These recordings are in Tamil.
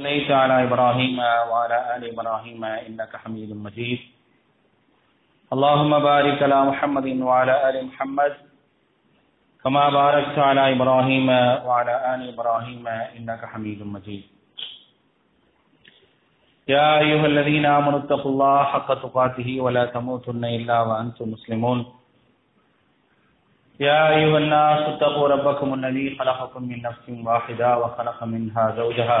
صليت على إبراهيم وعلى آل إبراهيم إنك حميد مجيد. اللهم بارك على محمد وعلى آل محمد. كما باركت على إبراهيم وعلى آل إبراهيم إنك حميد مجيد. يا أيها الذين آمنوا اتقوا الله حق تقاته ولا تموتن إلا وأنتم مسلمون. يا أيها الناس اتقوا ربكم الذي خلقكم من نفس واحدة وخلق منها زوجها.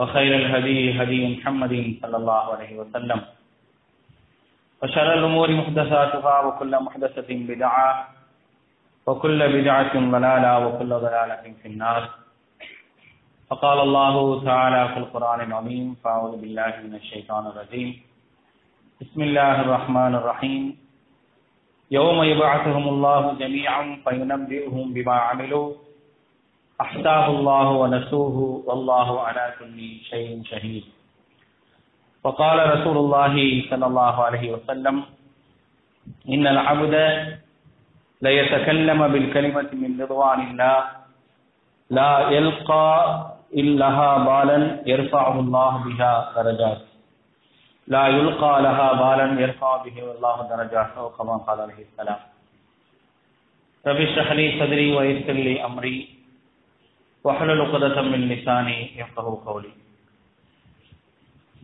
وخير الهدي هدي محمد صلى الله عليه وسلم. وشر الأمور محدثاتها وكل محدثة بدعة وكل بدعة ضلالة وكل ضلالة في النار. فقال الله تعالى في القرآن العظيم فأعوذ بالله من الشيطان الرجيم. بسم الله الرحمن الرحيم. يوم يبعثهم الله جميعا فينبئهم بما عملوا. أحساه الله ونسوه والله على كل شيء شهيد. وقال رسول الله صلى الله عليه وسلم إن العبد ليتكلم بالكلمة من رضوان الله لا يلقى إلها بالا يرفعه الله بها درجات. لا يلقى لها بالا يرفع به الله درجات أو كما قال عليه السلام. رب اشرح لي صدري ويسر لي أمري. வஹலல் உகதத்தம் மின் லிசானி யஃப்கஹு கௌலி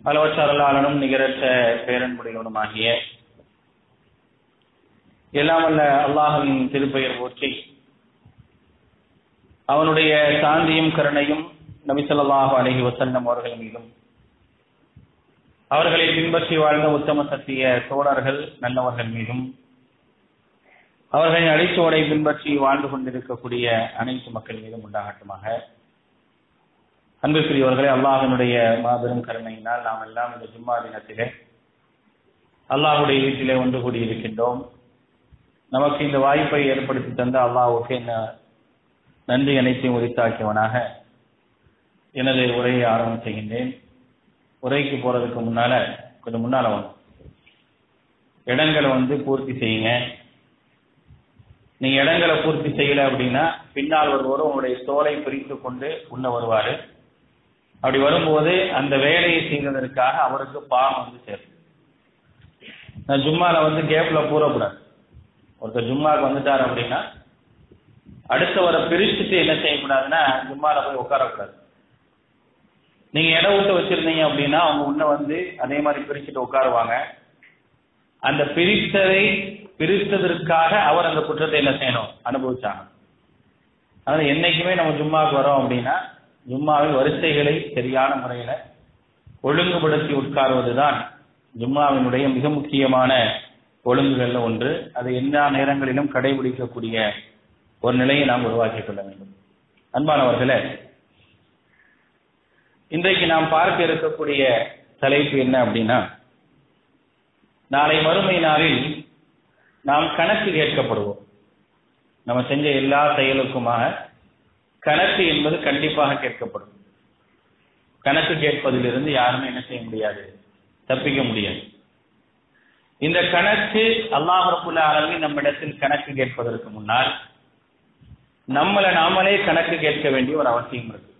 அளவற்ற அருளாளனும் நிகரற்ற பேரன்புடையவனுமாகிய எல்லாம் வல்ல அல்லாஹின் திருப்பெயர் போற்றி அவனுடைய சாந்தியும் கருணையும் நபிசல்லாஹு அலஹி வசல்லம் அவர்கள் மீதும் அவர்களை பின்பற்றி வாழ்ந்த உத்தம சத்திய தோழர்கள் நல்லவர்கள் மீதும் அவர்களின் அடிச்சோடை பின்பற்றி வாழ்ந்து கொண்டிருக்கக்கூடிய அனைத்து மக்கள் மீதும் உண்டாகட்டுமாக. அன்புக்குரியவர்களே அல்லாஹினுடைய மாபெரும் கருணையினால் நாம் எல்லாம் இந்த ஜும்மா தினத்திலே அல்லாஹுடைய வீட்டிலே ஒன்று கூடியிருக்கின்றோம். நமக்கு இந்த வாய்ப்பை ஏற்படுத்தி தந்த அல்லாஹுக்கு என்ன நன்றி அனைத்தையும் உரித்தாக்கியவனாக எனது உரையை ஆரம்பம் செய்கின்றேன். உரைக்கு போறதுக்கு முன்னால கொஞ்சம் முன்னால வந்து இடங்களை வந்து பூர்த்தி செய்யுங்க. நீங்க இடங்களை பூர்த்தி செய்யல அப்படின்னா பின்னால் வருவோர் உங்களுடைய தோலை பிரித்து கொண்டு உள்ள வருவாரு. அப்படி வரும்போது அந்த வேலையை செய்வதற்காக அவருக்கு பாவம் வந்து சேரும் நான் ஜும்மால வந்து கேப்ல கூறக்கூடாது. ஒருத்தர் ஜும்மாவுக்கு வந்துட்டார் அப்படின்னா அடுத்தவரை பிரிச்சுட்டு என்ன செய்யக்கூடாதுன்னா ஜும்மால போய் உட்காரக்கூடாது. நீங்க இடம் விட்டு வச்சிருந்தீங்க அப்படின்னா அவங்க உன்ன வந்து அதே மாதிரி பிரிச்சுட்டு உட்காருவாங்க. அந்த பிரித்ததை பிரித்ததற்காக அவர் அந்த குற்றத்தை என்ன செய்யணும்? அனுபவிச்சாங்க. அதனால என்னைக்குமே நம்ம ஜும்மாவுக்கு வரோம் அப்படின்னா ஜும்மாவின் வரிசைகளை சரியான முறையில ஒழுங்குபடுத்தி உட்காருவதுதான் ஜும்மாவினுடைய மிக முக்கியமான ஒழுங்குகள்ல ஒன்று. அது எல்லா நேரங்களிலும் கடைபிடிக்கக்கூடிய ஒரு நிலையை நாம் உருவாக்கிக் கொள்ள வேண்டும். அன்பானவர்களே இன்றைக்கு நாம் பார்க்க இருக்கக்கூடிய தலைப்பு என்ன அப்படின்னா நாளை மறுமை நாளில் நாம் கணக்கு கேட்கப்படுவோம் நம்ம செஞ்ச எல்லா செயலுக்குமாக கணக்கு என்பது கண்டிப்பாக கேட்கப்படும். கணக்கு கேட்பதிலிருந்து யாருமே என்ன செய்ய முடியாது தப்பிக்க முடியாது. இந்த கணக்கு அல்லாஹ் ரபுல்ல அளவில் நம்மிடத்தில் கணக்கு கேட்பதற்கு முன்னால் நம்மளை நாமளே கணக்கு கேட்க வேண்டிய ஒரு அவசியம் இருக்கு.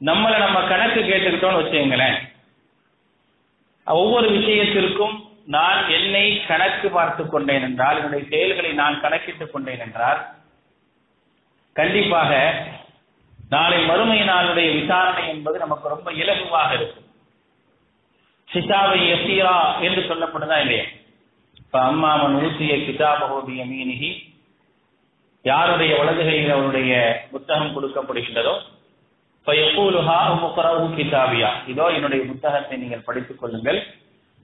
நம்மளை நம்ம கணக்கு கேட்டுக்கிட்டோம்னு வச்சுங்களேன் ஒவ்வொரு விஷயத்திற்கும் நான் என்னை கணக்கு பார்த்து கொண்டேன் என்றால் என்னுடைய செயல்களை நான் கணக்கிட்டுக் கொண்டேன் என்றால் கண்டிப்பாக நாளை மறுமை நாளுடைய விசாரணை என்பது நமக்கு ரொம்ப இலகுவாக இருக்கும். சிசாவை எசீரா என்று சொல்லப்படுதா இல்லையா? இப்ப அம்மாமன் ஊசிய கிதாபகோபிய மீனிகி யாருடைய வலதுகையில் அவருடைய புத்தகம் கொடுக்கப்படுகின்றதோ கிதாபியா. இதோ என்னுடைய புத்தகத்தை நீங்கள் படித்துக் கொள்ளுங்கள்.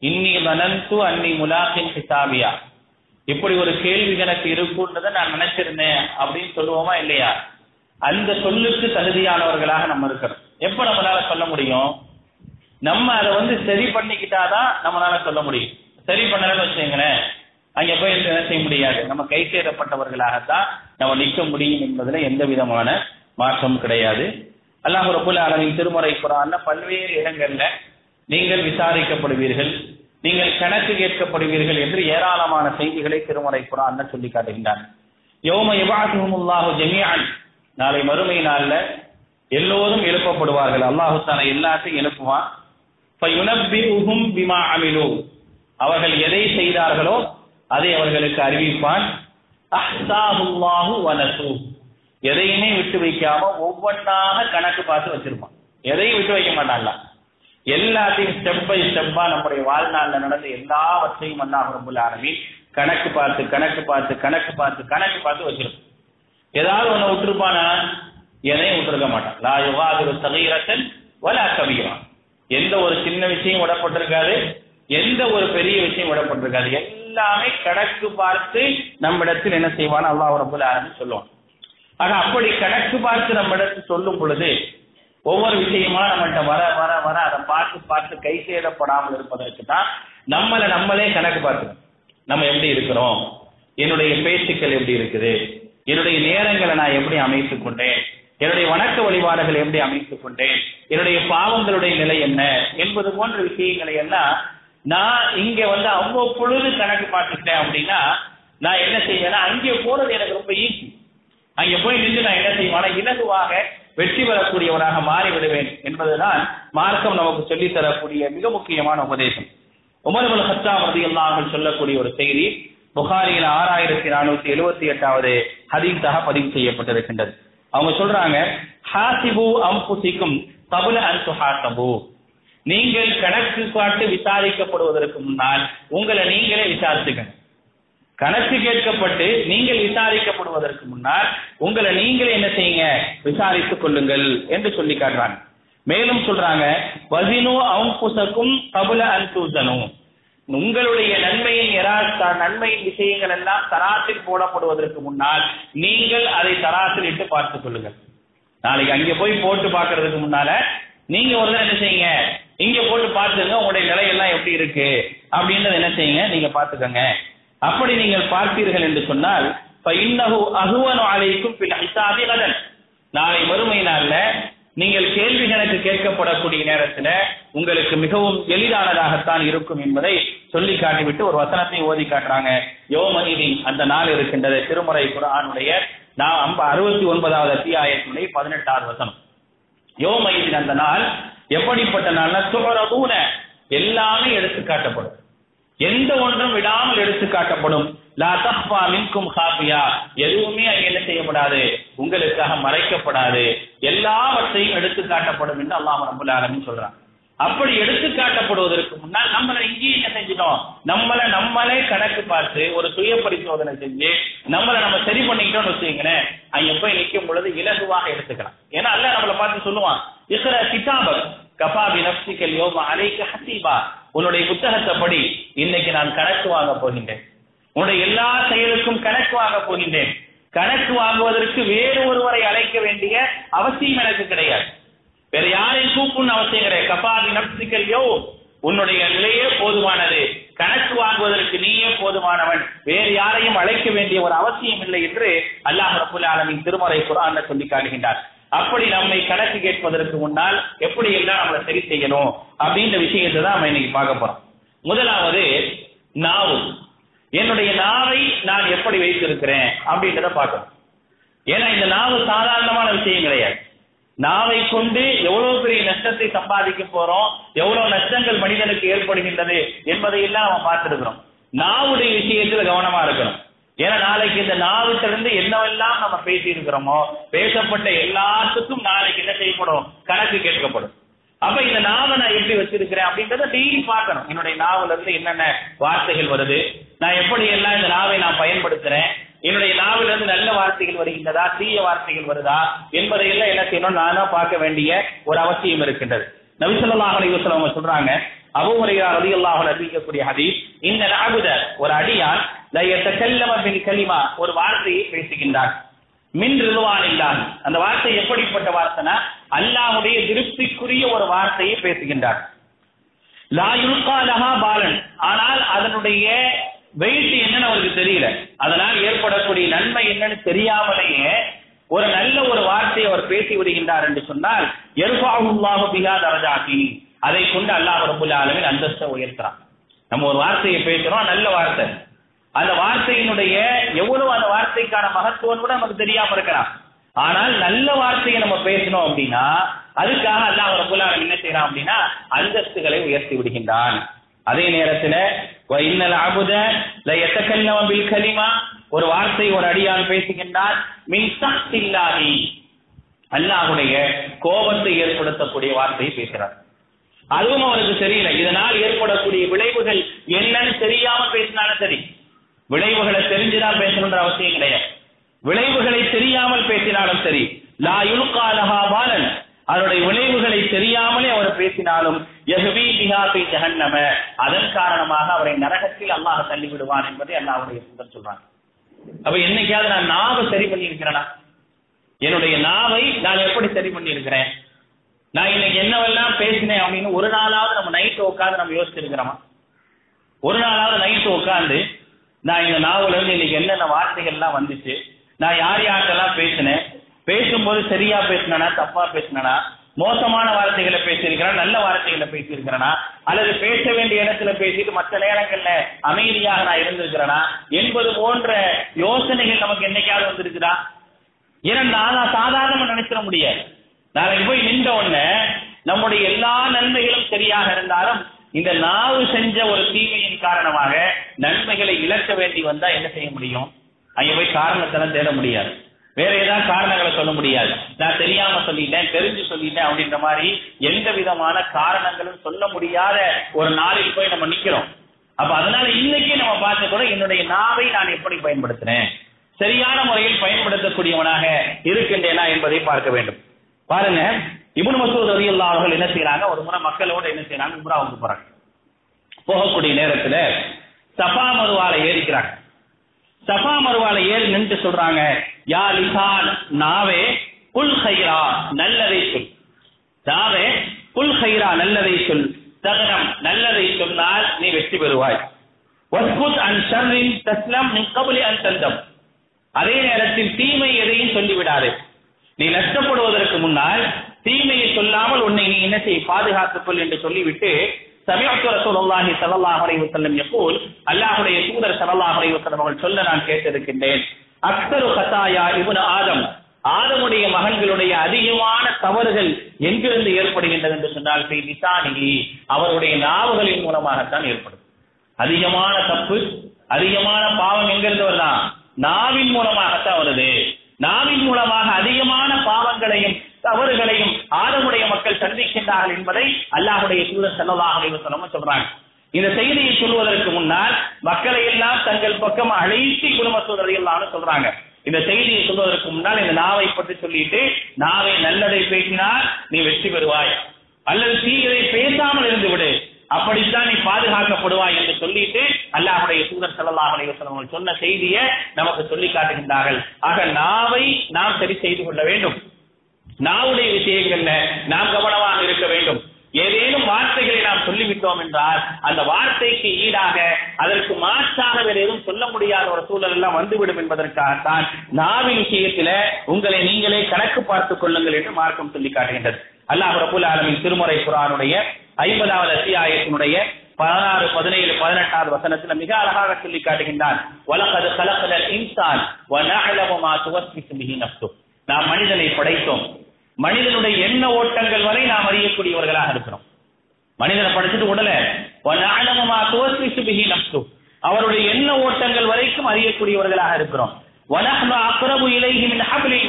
இன்னி வனந்து அன்னி முலாக்கின் கிதாபியா இப்படி ஒரு கேள்வி எனக்கு இருக்குன்றதை நான் நினைச்சிருந்தேன் அப்படின்னு சொல்லுவோமா இல்லையா? அந்த சொல்லுக்கு தகுதியானவர்களாக நம்ம இருக்கிறோம் எப்ப நம்மளால சொல்ல முடியும்? நம்ம அதை வந்து சரி பண்ணிக்கிட்டாதான் நம்மளால சொல்ல முடியும். சரி பண்ணலன்னு வச்சுங்களேன் அங்க போய் என்ன செய்ய முடியாது. நம்ம கை சேரப்பட்டவர்களாகத்தான் நம்ம நிற்க முடியும் என்பதுல எந்த விதமான மாற்றம் கிடையாது. அல்லாஹ் ரபுல் அளவின் திருமுறை குரான்ல பல்வேறு இடங்கள்ல நீங்கள் விசாரிக்கப்படுவீர்கள் நீங்கள் கணக்கு கேட்கப்படுவீர்கள் என்று ஏராளமான செய்திகளை திருமறை குரான் சொல்லி காட்டுகின்றார். யோம யபாசுமுல்லாஹு ஜமீஅன். நாளை மறுமை நாள்ல எல்லோரும் எழுப்பப்படுவார்கள். அல்லாஹு தாலா எல்லாத்தையும் எழுப்புவான். ஃபயுனப்பிஉஹும் பிமா அமிலு. அவர்கள் எதை செய்தார்களோ அதை அவர்களுக்கு அறிவிப்பான். எதையுமே விட்டு வைக்காம ஒவ்வொன்றாக கணக்கு பார்த்து வச்சிருப்பான். எதையும் விட்டு வைக்க மாட்டான்ல. எல்லாத்தையும் ஸ்டெப் பை ஸ்டெப்பா நம்முடைய வாழ்நாள்ல நடந்த எல்லாவற்றையும் அல்லாஹ் ரபுல் ஆலமீன் கணக்கு பார்த்து கணக்கு பார்த்து கணக்கு பார்த்து கணக்கு பார்த்து வச்சிருக்கும். ஏதாவது ஒண்ணு விட்டுருப்பானா? எதையும் விட்டுருக்க மாட்டான். லா யுகாதிரு சகீரத்தன் வலா கபீரா. எந்த ஒரு சின்ன விஷயம் விடப்பட்டிருக்காது எந்த ஒரு பெரிய விஷயம் விடப்பட்டிருக்காது. எல்லாமே கணக்கு பார்த்து நம்மிடத்தில் என்ன செய்வான்? அல்லாஹ் ரபுல் ஆரம்பி சொல்லுவான். ஆக அப்படி கணக்கு பார்த்து நம்மிடத்தில் சொல்லும் பொழுது ஒவ்வொரு விஷயமா நம்மகிட்ட வர பார்த்து பார்த்து கை சேதப்படாமல் இருப்பதற்கு தான் நம்மளை நம்மளே கணக்கு பார்க்கணும். நம்ம எப்படி இருக்கிறோம்? என்னுடைய பேச்சுக்கள் எப்படி இருக்குது? என்னுடைய நேரங்களை நான் எப்படி அமைத்துக் கொண்டேன்? என்னுடைய வணக்க வழிபாடுகள் எப்படி அமைத்துக் கொண்டேன்? என்னுடைய பாவங்களுடைய நிலை என்ன? என்பது போன்ற விஷயங்களை எல்லாம் நான் இங்க வந்து அவ்வப்பொழுது கணக்கு பார்த்துக்கிட்டேன் அப்படின்னா நான் என்ன செய்வேன்னா அங்கே போறது எனக்கு ரொம்ப ஈஸி அங்கே போய் நின்று நான் என்ன செய்வேன் இலகுவாக வெற்றி பெறக்கூடியவனாக மாறிவிடுவேன் என்பதுதான் மார்க்கம் நமக்கு சொல்லி தரக்கூடிய மிக முக்கியமான உபதேசம். உமர்புல் ஹத்தாம் ரதியல்லாஹு சொல்லக்கூடிய ஒரு செய்தி புகாரியில் ஆறாயிரத்தி நானூத்தி எழுபத்தி எட்டாவது ஹதீஸாக பதிவு செய்யப்பட்டிருக்கின்றது. அவங்க சொல்றாங்க ஹாசிபு அம்புசிக்கும் தபுல அன்சு ஹாசபு நீங்கள் கணக்கு காட்டு விசாரிக்கப்படுவதற்கு முன்னால் உங்களை நீங்களே விசாரிச்சுக்கணும். கணக்கு கேட்கப்பட்டு நீங்கள் விசாரிக்கப்படுவதற்கு முன்னால் உங்களை நீங்களே என்ன செய்யுங்க? விசாரித்துக் கொள்ளுங்கள் என்று சொல்லி காட்டுறாங்க. மேலும் சொல்றாங்க வசினு அவும்புசக்கும் கபுல அன்சூசனும் உங்களுடைய நன்மையின் எரா நன்மையின் விஷயங்கள் எல்லாம் தராசில் போடப்படுவதற்கு முன்னால் நீங்கள் அதை தராசில் இட்டு பார்த்துக் கொள்ளுங்கள். நாளைக்கு அங்க போய் போட்டு பார்க்கறதுக்கு முன்னால நீங்க ஒரு தடவை என்ன செய்யுங்க? இங்க போட்டு பாத்துங்க உங்களுடைய நிலை எல்லாம் எப்படி இருக்கு? அப்படின்றத என்ன செய்யுங்க? நீங்க பார்த்துக்கங்க. அப்படி நீங்கள் பார்ப்பீர்கள் என்று சொன்னால் இன்னஹு அகுவனு அலைக்கும் பின் கதன். நாளை மறுமை நாள்ல நீங்கள் கேள்வி கணக்கு கேட்கப்படக்கூடிய நேரத்துல உங்களுக்கு மிகவும் எளிதானதாகத்தான் இருக்கும் என்பதை சொல்லி காட்டிவிட்டு ஒரு வசனத்தை ஓதி காட்டுறாங்க. யோமனிதின் அந்த நாள் இருக்கின்றது. திருமுறை குரானுடைய நான் அம்ப அறுபத்தி ஒன்பதாவது அத்தியாயத்தினுடைய பதினெட்டாவது வசனம். யோமனிதின் அந்த நாள் எப்படிப்பட்ட நாள்னா சுகரதூன எல்லாமே எடுத்து காட்டப்படும் எந்த ஒன்றும் விடாமல் எடுத்து காட்டப்படும். லாத்தப்பா மின்கும் ஹாபியா எதுவுமே அங்கே என்ன செய்யப்படாது. உங்களுக்காக மறைக்கப்படாது. எல்லாவற்றையும் எடுத்து காட்டப்படும் என்று அல்லாஹ் ரபுல் ஆலமின் சொல்றான். அப்படி எடுத்து காட்டப்படுவதற்கு முன்னால் நம்மளை இங்கேயும் என்ன செஞ்சிட்டோம்? நம்மளை நம்மளே கணக்கு பார்த்து ஒரு சுய பரிசோதனை செஞ்சு நம்மளை நம்ம சரி பண்ணிக்கிட்டோம்னு வச்சுக்கங்களேன் அங்க போய் நிற்கும் பொழுது இலகுவாக எடுத்துக்கலாம். ஏன்னா அல்ல நம்மளை பார்த்து சொல்லுவான் இசர கிதாபக் கபாபி நப்சிக்கல் யோமா அலைக்கு ஹசீபா. உன்னுடைய புத்தகத்தை படி இன்னைக்கு நான் கணக்கு வாங்க போகின்றேன். உன்னுடைய எல்லா செயலுக்கும் கணக்கு வாங்க போகின்றேன். கணக்கு வாங்குவதற்கு வேறு ஒருவரை அழைக்க வேண்டிய அவசியம் எனக்கு கிடையாது. வேற யாரையும் கூப்பிடணும் அவசியம் கிடையாது. கபாதி நப்சிக்கல்யோ உன்னுடைய நிலையே போதுமானது. கணக்கு வாங்குவதற்கு நீயே போதுமானவன். வேறு யாரையும் அழைக்க வேண்டிய ஒரு அவசியம் இல்லை என்று அல்லாஹ் ரபுல் ஆலமின் திருமறை குரான் சொல்லி காட்டுகின்றார். அப்படி நம்மை கணக்கு கேட்பதற்கு முன்னால் எப்படி எல்லாம் நம்மளை சரி செய்யணும் அப்படின்ற விஷயத்தை தான் நம்ம இன்னைக்கு பார்க்க போறோம். முதலாவது நாவு. என்னுடைய நாவை நான் எப்படி வைத்திருக்கிறேன் அப்படின்றத பார்க்கணும். ஏன்னா இந்த நாவு சாதாரணமான விஷயம் கிடையாது. நாவை கொண்டு எவ்வளவு பெரிய நஷ்டத்தை சம்பாதிக்க போறோம் எவ்வளவு நஷ்டங்கள் மனிதனுக்கு ஏற்படுகின்றது என்பதையெல்லாம் நம்ம பார்த்திருக்கிறோம். நாவுடைய விஷயத்துல கவனமா இருக்கணும். ஏன்னா நாளைக்கு இந்த நாவிட்டிருந்து என்னவெல்லாம் நம்ம பேசி இருக்கிறோமோ பேசப்பட்ட எல்லாத்துக்கும் நாளைக்கு என்ன செய்யப்படும்? கணக்கு கேட்கப்படும். அப்ப இந்த நாவை நான் எப்படி வச்சிருக்கிறேன் அப்படின்றத டெய்லி பார்க்கணும். என்னுடைய நாவல இருந்து என்னென்ன வார்த்தைகள் வருது நான் எப்படி எல்லாம் இந்த நாவை நான் பயன்படுத்துறேன் என்னுடைய நாவில இருந்து நல்ல வார்த்தைகள் வருகின்றதா தீய வார்த்தைகள் வருதா என்பதை எல்லாம் என்ன செய்யணும் நானா பார்க்க வேண்டிய ஒரு அவசியம் இருக்கின்றது. நபிசல்லாஹ் அலைவசம் அவங்க சொல்றாங்க அபுமுறையா ரதி அல்லாஹ் அறிவிக்கக்கூடிய ஹதீஸ் இந்த நாகுத ஒரு அடியான் கலிமா ஒரு வார்த்தையை பேசுகின்றார். மின் ரிதுவான் இல்லான். அந்த வார்த்தை எப்படிப்பட்ட வார்த்தைனா அல்லாஹுடைய திருப்திக்குரிய ஒரு வார்த்தையை பேசுகின்றார். லாயுல்கா லஹா பாலன். ஆனால் அதனுடைய வெயிட் என்னன்னு அவருக்கு தெரியல. அதனால் ஏற்படக்கூடிய நன்மை என்னன்னு தெரியாமலேயே ஒரு நல்ல ஒரு வார்த்தையை அவர் பேசி விடுகின்றார் என்று சொன்னால் எருபாவுல்லாஹு பிகா தரஜாக்கி அதை கொண்டு அல்லாஹ் ரபுல் ஆலமின் அந்தஸ்தை உயர்த்துறான். நம்ம ஒரு வார்த்தையை பேசுறோம் நல்ல வார்த்தை. அந்த வார்த்தையினுடைய எவ்வளவு அந்த வார்த்தைக்கான மகத்துவம் கூட நமக்கு தெரியாம இருக்கலாம். ஆனால் நல்ல வார்த்தையை நம்ம பேசணும் அப்படின்னா அதுக்காக அல்லாஹ் ரபுல் என்ன செய்யறான் அப்படின்னா அந்தஸ்துகளை உயர்த்தி விடுகின்றான். அதே நேரத்துல இன்னல் அபுத இல்ல எத்தக்கல்லம பில் கலிமா ஒரு வார்த்தை ஒரு அடியான் பேசுகின்றார் மின் சக்தில்லாஹி அல்லாஹுடைய கோபத்தை ஏற்படுத்தக்கூடிய வார்த்தையை பேசுறார். அதுவும் அவருக்கு தெரியல. இதனால் ஏற்படக்கூடிய விளைவுகள் என்னன்னு தெரியாம பேசினாலும் சரி. விளைவுகளை தெரிஞ்சுதான் பேசணுன்ற அவசியம் கிடையாது. விளைவுகளை தெரியாமல் பேசினாலும் சரி லா யுல்காலஹா பாலன். அதனுடைய விளைவுகளை தெரியாமலே அவர் பேசினாலும் யஹ்வி பிஹாபி ஜஹன்னம. அதன் காரணமாக அவரை நரகத்தில் அல்லாஹ் தள்ளி விடுவான் என்பதை அல்லாஹுடைய சுந்தர் சொல்றாங்க. அப்ப என்னைக்காவது நான் நாவை சரி பண்ணி இருக்கிறேனா என்னுடைய நாவை நான் எப்படி சரி பண்ணி இருக்கிறேன் நான் இன்னைக்கு என்னவெல்லாம் பேசினேன் அப்படின்னு ஒரு நாளாவது நம்ம நைட்டு உட்காந்து நம்ம யோசிச்சிருக்கிறோமா? ஒரு நாளாவது நைட்டு உட்காந்து நான் இந்த நாவல இருந்து இன்னைக்கு என்னென்ன வார்த்தைகள்லாம் வந்துச்சு நான் யார் யார்கிட்டலாம் பேசினேன் பேசும்போது சரியா பேசினா தப்பா பேசினா மோசமான வார்த்தைகளை பேசியிருக்கிறேன் நல்ல வார்த்தைகளை பேசியிருக்கிறேனா அல்லது பேச வேண்டிய இடத்துல பேசிட்டு மற்ற நேரங்கள்ல அமைதியாக நான் இருந்திருக்கிறேனா என்பது போன்ற யோசனைகள் நமக்கு என்னைக்காவது வந்திருக்குதா? ஏன்னா நான் சாதாரணமா நினைச்சிட முடியாது. நாளைக்கு போய் நின்ற உடனே நம்முடைய எல்லா நன்மைகளும் சரியாக இருந்தாலும் இந்த நாவு செஞ்ச ஒரு தீமையின் காரணமாக நன்மைகளை இழக்க வேண்டி வந்தா என்ன செய்ய முடியும்? அங்கே போய் காரணத்தெல்லாம் தேட முடியாது. வேற ஏதாவது காரணங்களை சொல்ல முடியாது. நான் தெரியாம சொல்லிட்டேன் தெரிஞ்சு சொல்லிட்டேன் அப்படின்ற மாதிரி எந்த விதமான காரணங்களும் சொல்ல முடியாத ஒரு நாளில் போய் நம்ம நிக்கிறோம். அப்ப அதனால இன்னைக்கே நம்ம பார்த்து கூட என்னுடைய நாவை நான் எப்படி பயன்படுத்தினேன்? சரியான முறையில் பயன்படுத்தக்கூடியவனாக இருக்கின்றேனா என்பதை பார்க்க வேண்டும். பாருங்க இபுன் மசூத் ரலியல்லாஹு அவர்கள் என்ன செய்யறாங்க ஒரு முறை மக்களோட என்ன செய்யறாங்க உம்ராவுக்கு போறாங்க. போகக்கூடிய நேரத்துல சஃபா மருவால ஏறிக்கிறாங்க. சஃபா மருவால ஏறி நின்று சொல்றாங்க யா லிசான் நாவே புல் ஹைரா நல்லதை சொல். நாவே புல் ஹைரா நல்லதை சொல். தகனம் நல்லதை சொன்னால் நீ வெற்றி பெறுவாய். வஸ்குத் அன் ஷர்ரின் தஸ்லம் நீ கபலி அன் தந்தம். அதே நேரத்தில் தீமை எதையும் சொல்லிவிடாது. நீ நஷ்டப்படுவதற்கு முன்னால் தீமையை சொல்லாமல் உன்னை நீ என்ன செய் பாதுகாத்துக் கொள் என்று சொல்லிவிட்டு சமீபத்து ரசூலுல்லாஹி ஸல்லல்லாஹு அலைஹி வஸல்லம் யகூல் அல்லாஹ்வுடைய தூதர் ஸல்லல்லாஹு அலைஹி வஸல்லம் அவர்கள் சொல்ல நான் கேட்டிருக்கின்றேன். அக்ஸரு கசாயா இப்னு ஆதம் ஆதமுடைய மகன்களுடைய அதிகமான தவறுகள் எங்கிருந்து ஏற்படுகின்றது என்று சொன்னால் ஃபீ லிசானிஹி அவருடைய நாவுகளின் மூலமாகத்தான் ஏற்படும் அதிகமான தப்பு அதிகமான பாவம் எங்கிருந்து வருதான் நாவின் மூலமாகத்தான் வருது. நாவின் மூலமாக அதிகமான பாவங்களையும் தவறுகளையும் ஆதமுடைய மக்கள் சந்திக்கின்றார்கள் என்பதை அல்லாஹுடைய சூழல் செல்லதாக அலைவசனம் சொல்றாங்க. இந்த செய்தியை சொல்வதற்கு முன்னால் மக்களை எல்லாம் தங்கள் பக்கம் அழைத்து குடும்ப சூழலையெல்லாம் சொல்றாங்க. இந்த செய்தியை சொல்வதற்கு முன்னால் இந்த நாவை பற்றி சொல்லிட்டு நாவை நல்லதை பேசினால் நீ வெற்றி பெறுவாய். அல்லது தீயதை பேசாமல் இருந்து விடு. அப்படித்தான் நீ பாதுகாக்கப்படுவாய் என்று சொல்லிட்டு அல்லாஹுடைய சூதர் ஸல்லல்லாஹு அலைஹி சொன்ன செய்தியை நமக்கு சொல்லி காட்டுகின்றார்கள். ஆக நாவை நாம் சரி செய்து கொள்ள வேண்டும். நாவுடைய விஷயங்கள்ல நாம் கவனமாக இருக்க வேண்டும். ஏதேனும் வார்த்தைகளை நாம் சொல்லிவிட்டோம் என்றால் அந்த வார்த்தைக்கு ஈடாக அதற்கு மாற்றாக வேறு எதுவும் சொல்ல முடியாத ஒரு சூழல் எல்லாம் வந்துவிடும் என்பதற்காகத்தான் நாவின் விஷயத்தில உங்களை நீங்களே கணக்கு பார்த்துக் கொள்ளுங்கள் என்று மார்க்கம் சொல்லி காட்டுகின்றது. அல்லாஹ் ரபுல் ஆலமின் திருமுறை குரானுடைய ஐம்பதாவது அத்தியாயத்தினுடைய பதினாறு பதினேழு பதினெட்டாவது வசனத்துல மிக அழகாக சொல்லி காட்டுகின்றான். வலகது கலக்கதல் இன்சான் நாம் மனிதனை படைத்தோம். மனிதனுடைய எண்ண ஓட்டங்கள் வரை நாம் அறியக்கூடியவர்களாக இருக்கிறோம். மனிதனை படிச்சுட்டு உடல அவருடைய எண்ண ஓட்டங்கள் வரைக்கும் அறியக்கூடியவர்களாக இருக்கிறோம். வனஹ்னு அக்ரபு இலைஹி ஹப்லில்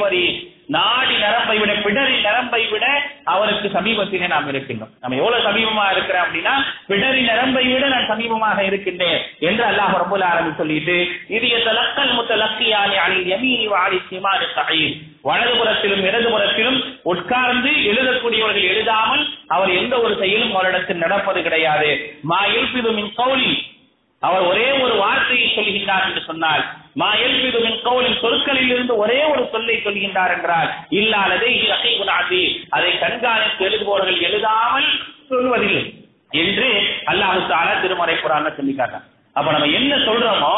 நாடி நரம்பை விட பிடரி நரம்பை விட அவருக்கு சமீபத்திலே நாம் இருக்கின்றோம். நம்ம எவ்வளவு சமீபமா இருக்கிறோம் அப்படின்னா பிடரி நரம்பை விட நான் சமீபமாக இருக்கின்றேன் என்று அல்லாஹ் ரபுல் ஆரம்பி சொல்லிட்டு இது எத்தலக்கல் முத்தலக்கியானி அணி யமீனி வாடி சிமாரி சஹீர் வலதுபுறத்திலும் இடதுபுறத்திலும் உட்கார்ந்து எழுதக்கூடியவர்கள் எழுதாமல் அவர் எந்த ஒரு செயலும் அவரிடத்தில் நடப்பது கிடையாது. மா எல்பிதுமின் கௌலி அவர் ஒரே ஒரு வார்த்தையை சொல்கின்றார் என்று சொன்னால் மா எல்பிதுமின் கௌலின் சொற்களில் இருந்து ஒரே ஒரு சொல்லை சொல்கின்றார் என்றால் இல்லாததை அதை கண்காணித்து எழுதுபவர்கள் எழுதாமல் சொல்வதில்லை என்று அல்லாஹு தாலா திருமறை குரான்ல சொல்லி காட்டான் அப்ப நம்ம என்ன சொல்றோமோ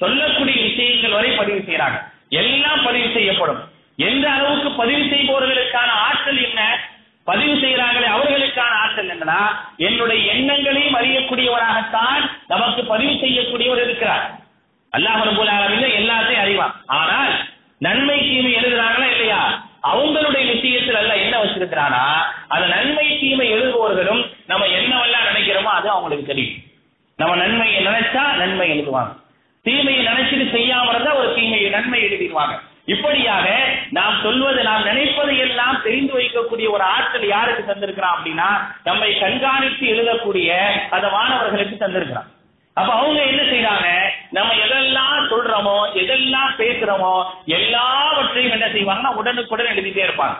சொல்லக்கூடிய விஷயங்கள் வரை பதிவு செய்யறாங்க எல்லாம் பதிவு செய்யப்படும். எந்த அளவுக்கு பதிவு செய்பவர்களுக்கான ஆற்றல் என்ன? பதிவு செய்கிறார்களே அவர்களுக்கான ஆற்றல் என்னன்னா என்னுடைய எண்ணங்களையும் அறியக்கூடியவராகத்தான் நமக்கு பதிவு செய்யக்கூடியவர் இருக்கிறார். அல்லாஹ் போல ஆலமீன் எல்லாத்தையும் அறிவான். ஆனால் நன்மை தீமை எழுதுறாங்களா இல்லையா? அவங்களுடைய விஷயத்தில் அல்ல என்ன வச்சிருக்கிறானா அந்த நன்மை தீமை எழுதுபவர்களும் நம்ம என்னவெல்லாம் நினைக்கிறோமோ அது அவங்களுக்கு தெரியும். நம்ம நன்மையை நினைச்சா நன்மை எழுதுவாங்க. தீமையை நினைச்சிட்டு செய்யாம இருந்தா ஒரு தீமையை நன்மை எழுதிடுவாங்க. இப்படியாக நாம் சொல்வது நாம் நினைப்பதை எல்லாம் தெரிந்து வைக்கக்கூடிய ஒரு ஆற்றல் யாருக்கு தந்திருக்கிறான் அப்படின்னா நம்மை கண்காணித்து எழுதக்கூடிய அந்த மாணவர்களுக்கு தந்திருக்கிறான். அப்ப அவங்க என்ன செய்யறாங்க நம்ம எதெல்லாம் சொல்றோமோ எதெல்லாம் பேசுறோமோ எல்லாவற்றையும் என்ன செய்வாங்கன்னா உடனுக்குடன் எழுதிட்டே இருப்பாங்க.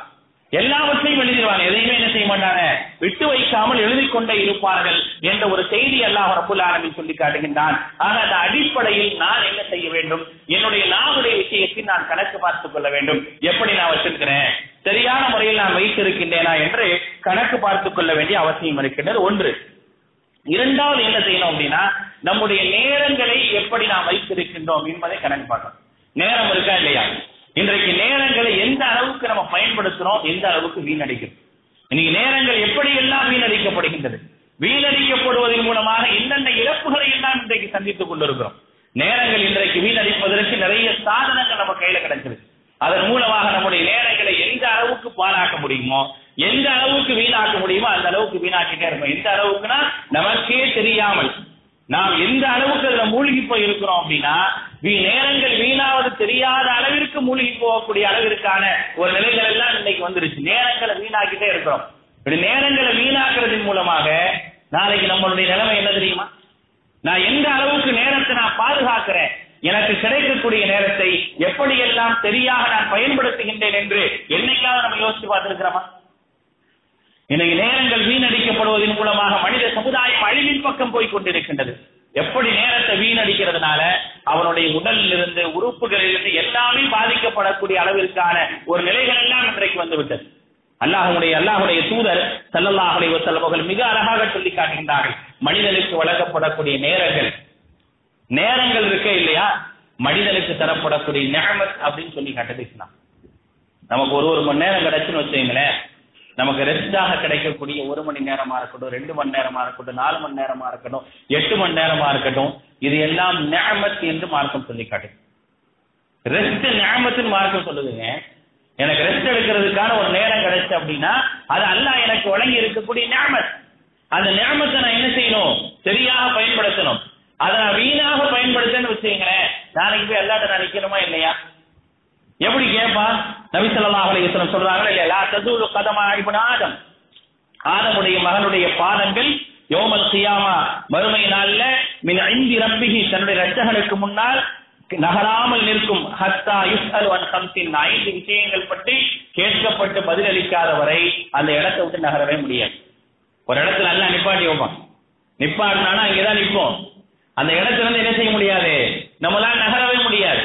எல்லாவற்றையும் எழுதிடுவாங்க. எதையுமே என்ன செய்ய மாட்டாங்க? விட்டு வைக்காமல் எழுதி கொண்டே இருப்பார்கள் என்ற ஒரு செய்தி அல்லாஹ் ரபுல் ஆலமின் சொல்லி காட்டுகின்றான். ஆக அந்த அடிப்படையில் நான் என்ன செய்ய வேண்டும்? என்னுடைய நாவுடைய விஷயத்தில் நான் கணக்கு பார்த்துக் கொள்ள வேண்டும். எப்படி நான் வச்சிருக்கிறேன்? சரியான முறையில் நான் வைத்திருக்கின்றேனா என்று கணக்கு பார்த்துக் கொள்ள வேண்டிய அவசியம் இருக்கின்றது. ஒன்று இரண்டாவது என்ன செய்யணும் அப்படின்னா நம்முடைய நேரங்களை எப்படி நாம் வைத்திருக்கின்றோம் என்பதை கணக்கு பார்க்கணும். நேரம் இருக்கா இல்லையா? இன்றைக்கு நேரங்களை எந்த அளவுக்கு நம்ம பயன்படுத்துறோம் எந்த அளவுக்கு வீணடிக்கிறோம் இன்னைக்கு நேரங்கள் எப்படி எல்லாம் வீணடிக்கப்படுகின்றது? வீணடிக்கப்படுவதன் மூலமாக என்னென்ன இழப்புகளை எல்லாம் இன்றைக்கு சந்தித்துக் கொண்டிருக்கிறோம்? நேரங்கள் இன்றைக்கு வீணடிப்பதற்கு நிறைய சாதனங்கள் நம்ம கையில கிடைச்சிருக்கு அதன் மூலமாக நம்முடைய நேரங்களை எந்த அளவுக்கு பாழாக்க முடியுமோ எந்த அளவுக்கு வீணாக்க முடியுமோ அந்த அளவுக்கு வீணாக்கிட்டே இருக்கும் எந்த அளவுக்குன்னா நமக்கே தெரியாமல் நாம் எந்த அளவுக்கு அதுல மூழ்கி போய் இருக்கிறோம் அப்படின்னா வீ நேரங்கள் வீணாவது தெரியாத அளவிற்கு மூழ்கி போகக்கூடிய அளவிற்கான ஒரு நிலைகள் எல்லாம் இன்னைக்கு வந்துருச்சு. நேரங்களை வீணாக்கிட்டே இருக்கிறோம். இப்படி நேரங்களை வீணாக்குறதன் மூலமாக நாளைக்கு நம்மளுடைய நிலைமை என்ன தெரியுமா? நான் எந்த அளவுக்கு நேரத்தை நான் பாதுகாக்கிறேன்? எனக்கு கிடைக்கக்கூடிய நேரத்தை எப்படியெல்லாம் சரியாக நான் பயன்படுத்துகின்றேன் என்று என்னைக்காவது நம்ம யோசிச்சு பார்த்திருக்கிறோமா? இன்னைக்கு நேரங்கள் வீணடிக்கப்படுவதன் மூலமாக மனித சமுதாயம் அழிவின் பக்கம் போய் கொண்டிருக்கின்றது. எப்படி நேரத்தை வீணடிக்கிறதுனால அவனுடைய உடலில் இருந்து உறுப்புகளில் இருந்து எல்லாமே பாதிக்கப்படக்கூடிய அளவிற்கான ஒரு நிலைகள் எல்லாம் இன்றைக்கு வந்துவிட்டது. அல்லாஹுடைய அல்லாஹுடைய தூதர் சல்லல்லாஹுடைய செல்லவர்கள் மிக அழகாக சொல்லி காட்டுகின்றார்கள். மனிதனுக்கு வழங்கப்படக்கூடிய நேரங்கள். நேரங்கள் இருக்கே இல்லையா? மனிதனுக்கு தரப்படக்கூடிய நேரம் அப்படின்னு சொல்லி காட்டுது இஸ்லாம். நமக்கு ஒரு ஒரு மணி நேரம் கிடைச்சுன்னு வச்சுங்களேன் நமக்கு ரெஸ்டாக கிடைக்கக்கூடிய ஒரு மணி நேரமா இருக்கட்டும் ரெண்டு மணி நேரமா இருக்கட்டும் நாலு மணி நேரமா இருக்கட்டும் எட்டு மணி நேரமா இருக்கட்டும் இது எல்லாம் நியமத் என்று மார்க்கம் சொல்லி காட்டு ரெஸ்ட் நியமத்துன்னு மார்க்கம் சொல்லுதுங்க. எனக்கு ரெஸ்ட் எடுக்கிறதுக்கான ஒரு நேரம் கிடைச்சு அப்படின்னா அது அல்லாஹ் எனக்கு வழங்கி இருக்கக்கூடிய நேமத் அந்த நேமத்தை நான் என்ன செய்யணும்? சரியாக பயன்படுத்தணும். அதை நான் வீணாக பயன்படுத்தேன்னு வச்சுங்களேன் நாளைக்கு போய் எல்லாட்ட நான் நிக்கணுமா இல்லையா? எப்படி கேட்பான் நபிசல்லா அலையம் சொல்றாங்களா இல்லையா லா கதமா இப்னு ஆதம். ஆதமுடைய மகனுடைய பாதங்கள் யோமல் சியாமா மறுமை நாள்ல மின் ஐந்து ரப்பிகி தன்னுடைய ரச்சகனுக்கு முன்னால் நகராமல் நிற்கும். ஹத்தா யுஸ்அலு அன் ஹம்சின் ஐந்து விஷயங்கள் பற்றி கேட்கப்பட்டு பதிலளிக்காத வரை அந்த இடத்தை விட்டு நகரவே முடியாது. ஒரு இடத்துல நல்லா நிப்பாட்டி வைப்பான். நிப்பாட்டினானா அங்கேதான் நிற்போம் அந்த இடத்துல இருந்து என்ன செய்ய முடியாது? நம்மளால நகரவே முடியாது.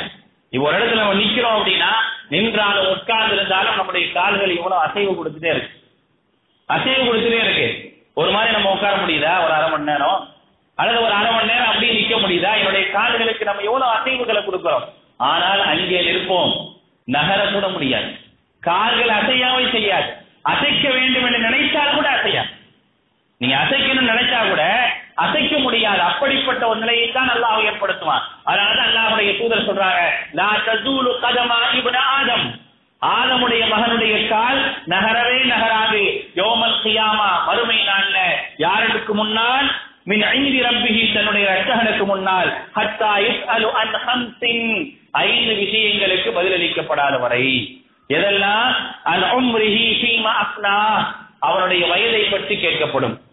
இப்போ ஒரு இடத்துல நம்ம நிக்கிறோம் அப்படின்னா நின்றாலும் உட்கார்ந்து இருந்தாலும் நம்முடைய கால்கள் இவ்வளவு அசைவு கொடுத்துட்டே இருக்கு. அசைவு கொடுத்துட்டே இருக்கு. ஒரு மாதிரி நம்ம உட்கார முடியுதா? ஒரு அரை மணி நேரம். அல்லது ஒரு அரை மணி நேரம் அப்படியே நிக்க முடியுதா? என்னுடைய கால்களுக்கு நம்ம எவ்வளவு அசைவுகளை கொடுக்கிறோம்? ஆனால் அங்கே நிற்போம். நகர கூட முடியாது. கால்கள் அசையாவே செய்யாது. அசைக்க வேண்டும் என்று நினைத்தால் கூட அசையாது. நீங்க அசைக்கணும்னு நினைச்சா கூட அசைக்க முடியாது. அப்படிப்பட்ட ஒரு நிலையை தான் அல்லாஹ் ஏற்படுத்துவான். அதனாலதான் அல்லாஹுடைய தூதர் சொல்றாங்க லா தசூலு கதமா ஆதம். ஆதமுடைய மகனுடைய கால் நகரவே நகராது. யோமல் கியாமா மறுமை நாள்ல யாருக்கு முன்னால்? மின் ஐந்து ரப்பிகி தன்னுடைய ரத்தகனுக்கு முன்னால். ஹத்தா யுஸ்அலு அன் ஹம்சின். ஐந்து விஷயங்களுக்கு பதிலளிக்கப்படாத வரை. எதெல்லாம்? அன் உம்ரிஹி ஃபீமா அப்னா அவனுடைய வயதை பற்றி கேட்கப்படும்.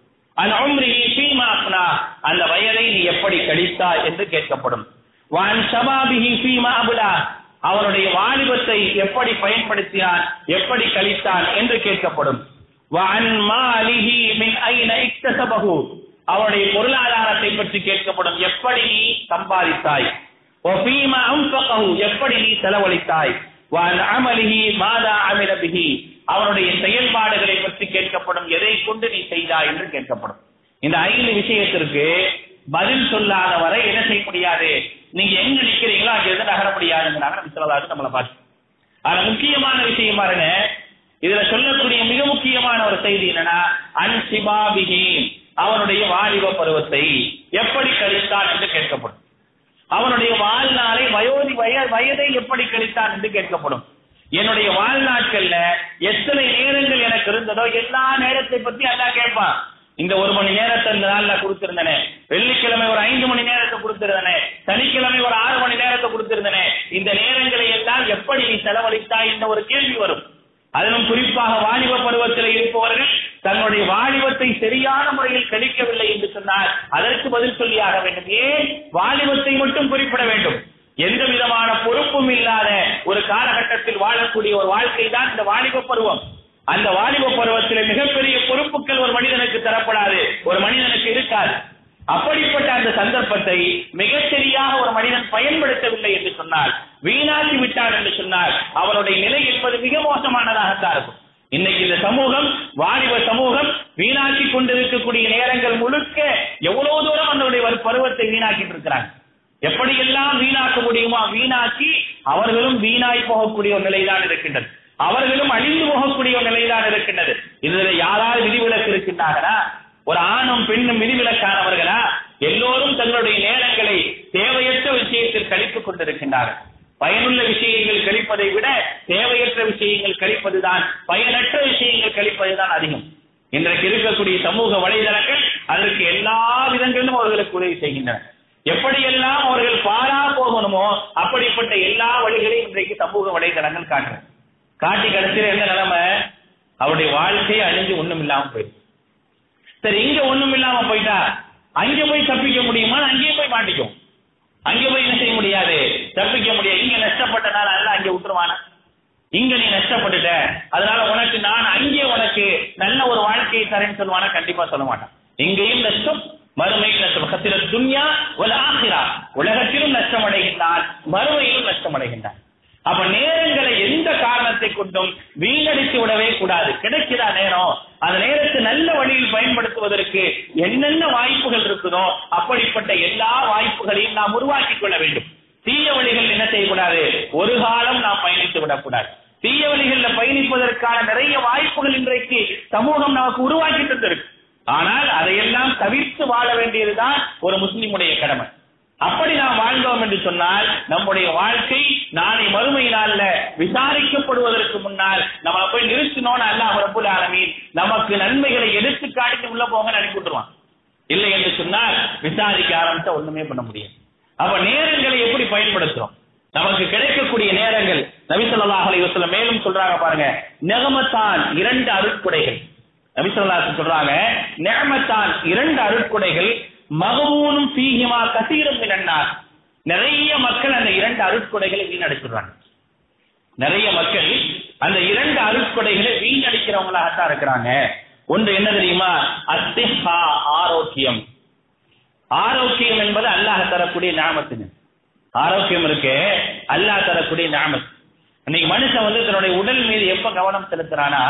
அந்த வயதை நீ எப்படி கழித்தா என்று கேட்கப்படும். வான் அபுலா. அவனுடைய வாலிபத்தை எப்படி பயன்படுத்தினான் எப்படி கழித்தான் என்று கேட்கப்படும். வான் மாலிஹி மின் அவனுடைய பொருளாதாரத்தை பற்றி கேட்கப்படும். எப்படி நீ சம்பாதித்தாய். எப்படி நீ செலவழித்தாய். வான் மாதா அமில அவனுடைய செயல்பாடுகளை பற்றி கேட்கப்படும் எதை கொண்டு நீ செய்தா என்று கேட்கப்படும். இந்த ஐந்து விஷயத்திற்கு பதில் சொல்லாத வரை என்ன செய்ய முடியாது? நீங்க எங்க நிக்கிறீங்களோ அங்கிருந்து நகர முடியாதுங்கிறாங்க நம்ம சொல்லலாது நம்மளை பார்த்து. ஆனா முக்கியமான விஷயம் பாருங்க. இதுல சொல்லக்கூடிய மிக முக்கியமான ஒரு செய்தி என்னன்னா அன்சிபாபிகி அவனுடைய வாலிப பருவத்தை எப்படி கழித்தான் என்று கேட்கப்படும். அவனுடைய வாழ்நாளை வயோதி வய வயதை எப்படி கழித்தான் என்று கேட்கப்படும். என்னுடைய வாழ்நாட்கள்ல எத்தனை நேரங்கள் எனக்கு இருந்ததோ எல்லா நேரத்தை பத்தி அல்லா கேட்பான் இந்த ஒரு மணி நேரத்தை இந்த நாள்ல கொடுத்திருந்தனே. வெள்ளிக்கிழமை ஒரு ஐந்து மணி நேரத்தை கொடுத்திருந்தனே. சனிக்கிழமை ஒரு ஆறு மணி நேரத்தை கொடுத்திருந்தனே. இந்த நேரங்களை எல்லாம் எப்படி நீ செலவழித்தாய் என்ற ஒரு கேள்வி வரும். அதிலும் குறிப்பாக வாலிப பருவத்தில் இருப்பவர்கள் தன்னுடைய வாலிபத்தை சரியான முறையில் கழிக்கவில்லை என்று சொன்னால் அதற்கு பதில் சொல்லியாக வேண்டும். ஏன்? வாலிபத்தை மட்டும் குறிப்பிட வேண்டும். எந்த விதமான பொறுப்பும் இல்லாத ஒரு காலகட்டத்தில் வாழக்கூடிய ஒரு வாழ்க்கை தான் இந்த வாலிப பருவம். அந்த வாலிப பருவத்தில் மிகப்பெரிய பொறுப்புகள் ஒரு மனிதனுக்கு தரப்படாது. ஒரு மனிதனுக்கு இருக்காது. அப்படிப்பட்ட அந்த சந்தர்ப்பத்தை மிகச்சரியாக ஒரு மனிதன் பயன்படுத்தவில்லை என்று சொன்னால் வீணாக்கி விட்டார் என்று சொன்னால் அவனுடைய நிலை என்பது மிக மோசமானதாகத்தான் இருக்கும். இன்னைக்கு இந்த சமூகம் வாலிப சமூகம் வீணாக்கி கொண்டிருக்கக்கூடிய நேரங்கள் முழுக்க எவ்வளவு தூரம் அந்த பருவத்தை வீணாக்கிட்டு இருக்கிறாங்க. எப்படியெல்லாம் வீணாக்க முடியுமா வீணாக்கி அவர்களும் வீணாய் போகக்கூடிய ஒரு நிலைதான் இருக்கின்றது. அவர்களும் அழிந்து போகக்கூடிய ஒரு நிலைதான் இருக்கின்றது. இதுல யாராவது விதிவிலக்கு இருக்கின்றார்களா? ஒரு ஆணும் பெண்ணும் விதிவிலக்கானவர்களா? எல்லோரும் தங்களுடைய நேரங்களை தேவையற்ற விஷயத்தில் கழித்துக் கொண்டிருக்கின்றார்கள். பயனுள்ள விஷயங்கள் கழிப்பதை விட தேவையற்ற விஷயங்கள் கழிப்பதுதான் பயனற்ற விஷயங்கள் கழிப்பதுதான் அதிகம். இன்றைக்கு இருக்கக்கூடிய சமூக வலைதளங்கள் அதற்கு எல்லா விதங்களிலும் அவர்களுக்கு உதவி செய்கின்றன. எப்படியெல்லாம் அவர்கள் பாரா போகணுமோ அப்படிப்பட்ட எல்லா வழிகளையும் இன்றைக்கு சமூக வலைதளங்கள் காட்டுறேன் காட்டி கடைசியில் என்ன நிலைமை? அவருடைய வாழ்க்கையை அழிஞ்சு ஒண்ணும் இல்லாம போயிடுச்சு சரி இங்க ஒண்ணும் இல்லாம போயிட்டா அங்க போய் தப்பிக்க முடியுமா? அங்கேயே போய் மாட்டிக்கும். அங்க போய் என்ன செய்ய முடியாது? தப்பிக்க முடியாது. இங்க நஷ்டப்பட்டனால அல்ல அங்க விட்டுருவானா? இங்க நீ நஷ்டப்பட்டுட்ட. அதனால உனக்கு நான் அங்கே உனக்கு நல்ல ஒரு வாழ்க்கையை தரேன்னு சொல்லுவானா? கண்டிப்பா சொல்ல மாட்டான். இங்கேயும் நஷ்டம் மறுமையில் நஷ்டம். கத்திர துன்யா ஒரு ஆசிரா உலகத்திலும் நஷ்டம் அடைகின்றான் மறுமையிலும் நஷ்டம் அடைகின்றான் அப்ப நேரங்களை எந்த காரணத்தை கொண்டும் வீணடித்து விடவே கூடாது. கிடைக்கிறா நேரம்? அந்த நேரத்தை நல்ல வழியில் பயன்படுத்துவதற்கு என்னென்ன வாய்ப்புகள் இருக்குதோ அப்படிப்பட்ட எல்லா வாய்ப்புகளையும் நாம் உருவாக்கி கொள்ள வேண்டும். தீய வழிகள் என்ன செய்யக்கூடாது? ஒரு காலம் நாம் பயணித்து விடக்கூடாது. தீய வழிகள்ல பயணிப்பதற்கான நிறைய வாய்ப்புகள் இன்றைக்கு சமூகம் நமக்கு உருவாக்கி தந்திருக்கு. ஆனால் அதையெல்லாம் தவிர்த்து வாழ வேண்டியதுதான் ஒரு முஸ்லிமுடைய கடமை. அப்படி நாம் வாழ்ந்தோம் என்று சொன்னால் நம்முடைய வாழ்க்கை நாளை மறுமை நாள்ல விசாரிக்கப்படுவதற்கு முன்னால் நம்ம போய் நிறுத்தினோம் அல்ல ரப்புல் ஆலமீன் நமக்கு நன்மைகளை எடுத்து காட்டி உள்ள போங்க அனுப்பி விட்டுருவான். இல்லை என்று சொன்னால் விசாரிக்க ஆரம்பிச்சா ஒண்ணுமே பண்ண முடியாது. அப்ப நேரங்களை எப்படி பயன்படுத்துறோம்? நமக்கு கிடைக்கக்கூடிய நேரங்கள் நபிசல்லாஹலை மேலும் சொல்றாங்க பாருங்க நெகமத்தான் இரண்டு அருட்குடைகள். நபி சொல்றாங்க நேமத்தான் இரண்டு அருட்குடைகள் மகமூனும் சீகிமா கசீரும் மினன்னார். நிறைய மக்கள் அந்த இரண்டு அருட்கொடைகளை வீணடிச்சிடுறாங்க. நிறைய மக்கள் அந்த இரண்டு அருட்கொடைகளை வீணடிக்கிறவங்களாகத்தான் இருக்கிறாங்க. ஒன்று என்ன தெரியுமா? அத்திஹா ஆரோக்கியம். ஆரோக்கியம் என்பது அல்லாஹ் தரக்கூடிய ஞாபகத்துங்க ஆரோக்கியம் இருக்கு அல்லாஹ் தரக்கூடிய ஞாபகம் இன்னைக்கு மனுஷன் வந்து தன்னுடைய உடல் மீது எப்ப கவனம் செலுத்துறானா?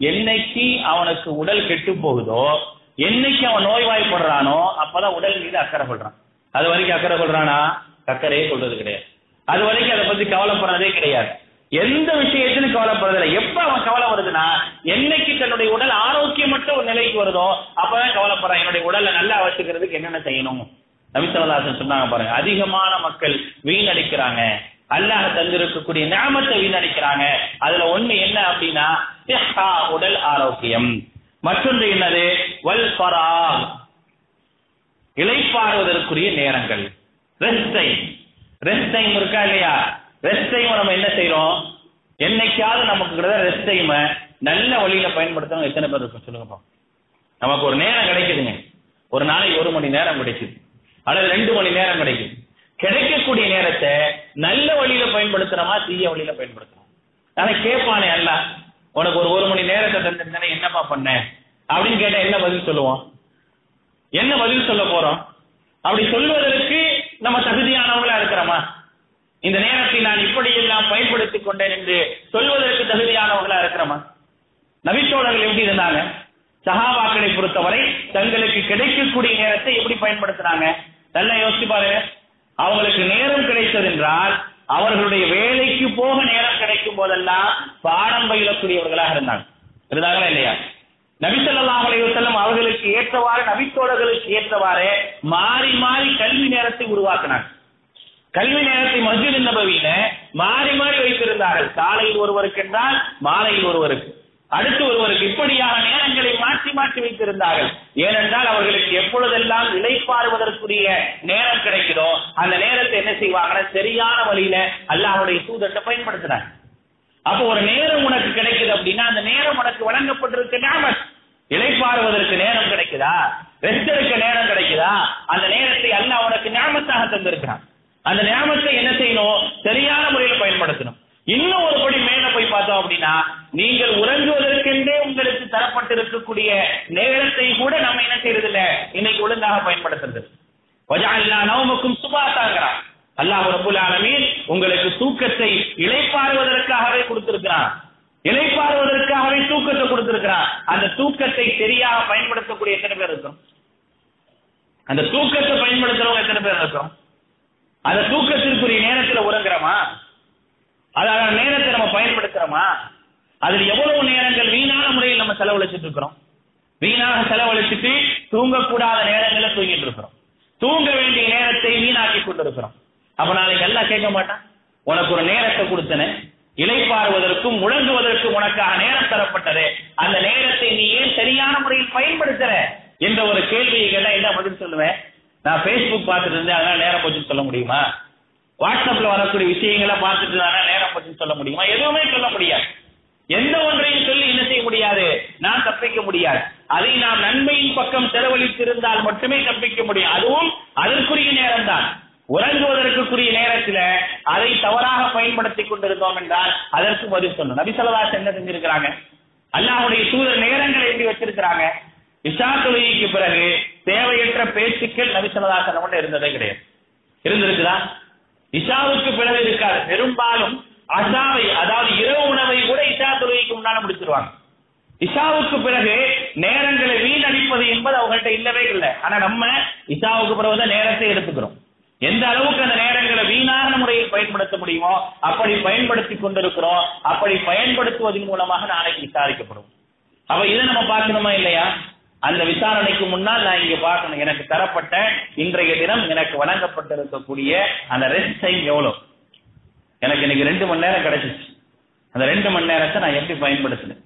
என்னைக்கு அவனுக்கு உடல் கெட்டு போகுதோ என்னைக்கு அவன் நோய்வாய்ப்படுறானோ அப்பதான் உடல் மீது அக்கறை கொள்றான். அது வரைக்கும் அக்கறை கொள்றானா? அக்கறையே கொள்றது கிடையாது. அது வரைக்கும் அதை பத்தி கவலைப்படுறதே கிடையாது. எந்த விஷயத்திலும் கவலைப்படுறதில்லை. எப்ப அவன் கவலை வருதுன்னா என்னைக்கு தன்னுடைய உடல் ஆரோக்கியமற்ற ஒரு நிலைக்கு வருதோ அப்பதான் கவலைப்படுறான். என்னுடைய உடலை நல்லா வச்சுக்கிறதுக்கு என்னென்ன செய்யணும்? நபிசல்லாசன் சொன்னாங்க பாருங்க அதிகமான மக்கள் வீணடிக்கிறாங்க. அல்லாஹ் தந்திருக்கக்கூடிய நாமத்தை வீணடிக்கிறாங்க. அதுல ஒண்ணு என்ன அப்படின்னா உடல் ஆரோக்கியம். மற்றொன்று என்னது? வல் பரா இழைப்பாடுவதற்குரிய நேரங்கள். ரெஸ்ட் டைம் ரெஸ்ட் டைம் இருக்கா இல்லையா? ரெஸ்ட் டைம் நம்ம என்ன செய்யறோம் என்னைக்காவது நமக்கு ரெஸ்ட் டைம் நல்ல வழியில பயன்படுத்தணும். எத்தனை பேர் இருக்கும் சொல்லுங்க நமக்கு ஒரு நேரம் கிடைக்குதுங்க. ஒரு நாளைக்கு ஒரு மணி நேரம் கிடைக்குது. அல்லது ரெண்டு மணி நேரம் கிடைக்குது. கிடைக்கக்கூடிய நேரத்தை நல்ல வழியில பயன்படுத்துறோமா தீய வழியில பயன்படுத்துறோம்? ஆனா கேட்பானே அல்ல உனக்கு ஒரு ஒரு மணி நேரத்தை தந்திருந்தானே என்னப்பா பண்ண? அப்படின்னு கேட்டா என்ன பதில் சொல்லுவோம்? என்ன பதில் சொல்ல போறோம்? அப்படி சொல்வதற்கு நம்ம தகுதியானவங்களா இருக்கிறோமா? இந்த நேரத்தை நான் இப்படி எல்லாம் பயன்படுத்திக் கொண்டேன் என்று சொல்வதற்கு தகுதியானவங்களா இருக்கிறோமா? நபிச்சோழர்கள் எப்படி இருந்தாங்க? சஹாபாக்களை பொறுத்தவரை தங்களுக்கு கிடைக்கக்கூடிய நேரத்தை எப்படி பயன்படுத்துறாங்க? நல்லா யோசிச்சு பாருங்க. அவங்களுக்கு நேரம் கிடைத்தது என்றால் அவர்களுடைய வேலைக்கு போக நேரம் கிடைக்கும் போதெல்லாம் பாடம் பயிலக்கூடியவர்களாக இருந்தாங்க. இருந்தாங்களா இல்லையா? நபிசல்லாஹ் அலைவசல்லம் அவர்களுக்கு ஏற்றவாறு நபித்தோழர்களுக்கு ஏற்றவாறு மாறி மாறி கல்வி நேரத்தை உருவாக்கினாங்க. கல்வி நேரத்தை மஸ்ஜித் நபவியில மாறி மாறி வைத்திருந்தார்கள். காலையில் ஒருவருக்கு என்றால் மாலையில் ஒருவருக்கு. அடுத்து ஒருவருக்கு இப்படியாக நேரங்களை மாற்றி மாற்றி வைத்திருந்தார்கள். ஏனென்றால் அவர்களுக்கு எப்பொழுதெல்லாம் இலைப்பாறுவதற்குரிய நேரம் கிடைக்குதோ அந்த நேரத்தை என்ன செய்வாங்கன்னா சரியான வழியில அல்லாஹுடைய தூதத்தை பயன்படுத்துறாங்க. அப்போ ஒரு நேரம் உனக்கு கிடைக்குது அப்படின்னா அந்த நேரம் உனக்கு வழங்கப்பட்டிருக்க ஞாபகம் இலைப்பாறுவதற்கு நேரம் கிடைக்குதா? ரெஸ்ட் எடுக்க நேரம் கிடைக்குதா? அந்த நேரத்தை அல்லாஹ் உனக்கு ஞாபகத்தாக தந்திருக்கிறான். அந்த ஞாபகத்தை என்ன செய்யணும்? சரியான முறையில் பயன்படுத்தணும். இன்னும் ஒரு படி மேல போய் பார்த்தோம் அப்படின்னா நீங்கள் உறங்குவதற்கென்றே உங்களுக்கு தரப்பட்டிருக்கக்கூடிய நேரத்தை கூட நம்ம என்ன செய்யறது இல்ல இன்னைக்கு ஒழுங்காக பயன்படுத்துறது. வஜாலினா நவமுக்கும் சுபாத்தாங்கிறான் அல்லாஹ் ரபுல் ஆலமீன் உங்களுக்கு தூக்கத்தை இளைப்பாறுவதற்காகவே கொடுத்திருக்கிறான். இளைப்பாறுவதற்காகவே தூக்கத்தை கொடுத்திருக்கிறான். அந்த தூக்கத்தை சரியாக பயன்படுத்தக்கூடிய எத்தனை பேர் இருக்கும் அந்த தூக்கத்தை பயன்படுத்துறவங்க எத்தனை பேர் இருக்கும் அந்த தூக்கத்திற்குரிய நேரத்துல உறங்குறோமா? அதாவது நேரத்தை நம்ம பயன்படுத்துறோமா? அதில் எவ்வளவு நேரங்கள் வீணான முறையில் நம்ம செலவழிச்சிட்டு இருக்கிறோம்? வீணாக செலவழிச்சிட்டு தூங்கக்கூடாத நேரங்களை தூங்கிட்டு இருக்கிறோம். தூங்க வேண்டிய நேரத்தை வீணாக்கி கொண்டிருக்கிறோம். அப்ப நாளைக்கு எல்லாம் கேட்க மாட்டான். உனக்கு ஒரு நேரத்தை கொடுத்தன. இலைப்பாறுவதற்கும் முழங்குவதற்கும் உனக்காக நேரம் தரப்பட்டது. அந்த நேரத்தை நீ ஏன் சரியான முறையில் பயன்படுத்துற? என்ற ஒரு கேள்வியை கேட்டா என்ன பதில் சொல்லுவேன்? நான் பேஸ்புக் பார்த்துட்டு இருந்தேன். அதனால நேரம் போச்சுன்னு சொல்ல முடியுமா? வாட்ஸ்அப்ல வரக்கூடிய விஷயங்களை பார்த்துட்டு இருந்தா நேரம் போச்சுன்னு சொல்ல முடியுமா? எதுவுமே சொல்ல முடியாது. எந்த ஒன்றையும் சொல்லி என்ன செய்ய முடியாது? நான் தப்பிக்க முடியாது. அதை நாம் நன்மையின் பக்கம் செலவழித்திருந்தால் மட்டுமே தப்பிக்க முடியும். அதுவும் அதற்குரிய நேரம் தான் உறங்குவதற்குரிய நேரத்துல அதை தவறாக பயன்படுத்தி கொண்டிருந்தோம் என்றால் அதற்கு பதில் சொல்லணும். நபிசலவாஸ் என்ன செஞ்சிருக்கிறாங்க? அல்லாஹுடைய தூதர் நேரங்களை எழுதி வச்சிருக்கிறாங்க. இஷா தொழுகைக்கு பிறகு தேவையற்ற பேச்சுக்கள் நபிசல்லாசன் மட்டும் இருந்ததே கிடையாது. இருந்திருக்குதா? இஷாவுக்கு பிறகு இருக்காது. பெரும்பாலும் அசாவை அதாவது இரவு உணவை கூட இஷா தொழுகைக்கு முன்னால முடிச்சிருவாங்க. இஷாவுக்கு பிறகு நேரங்களை வீணடிப்பது என்பது அவங்கள்ட்ட இல்லவே இல்லை. ஆனா நம்ம இஷாவுக்கு பிறகுதான் நேரத்தை எடுத்துக்கிறோம். எந்த அளவுக்கு அந்த நேரங்களை வீணான முறையில் பயன்படுத்த முடியுமோ அப்படி பயன்படுத்தி கொண்டிருக்கிறோம். அப்படி பயன்படுத்துவதன் மூலமாக நாளைக்கு விசாரிக்கப்படும் அப்ப இதை நம்ம பார்க்கணுமா இல்லையா? அந்த விசாரணைக்கு முன்னால் நான் இங்க பார்க்கணும். எனக்கு தரப்பட்ட இன்றைய தினம் எனக்கு வழங்கப்பட்டிருக்கக்கூடிய அந்த ரெஸ்ட் டைம் எவ்வளவு? எனக்கு இன்னைக்கு ரெண்டு மணி நேரம் கிடைச்சிச்சு. அந்த ரெண்டு மணி நேரத்தை நான் எப்படி பயன்படுத்தினேன்?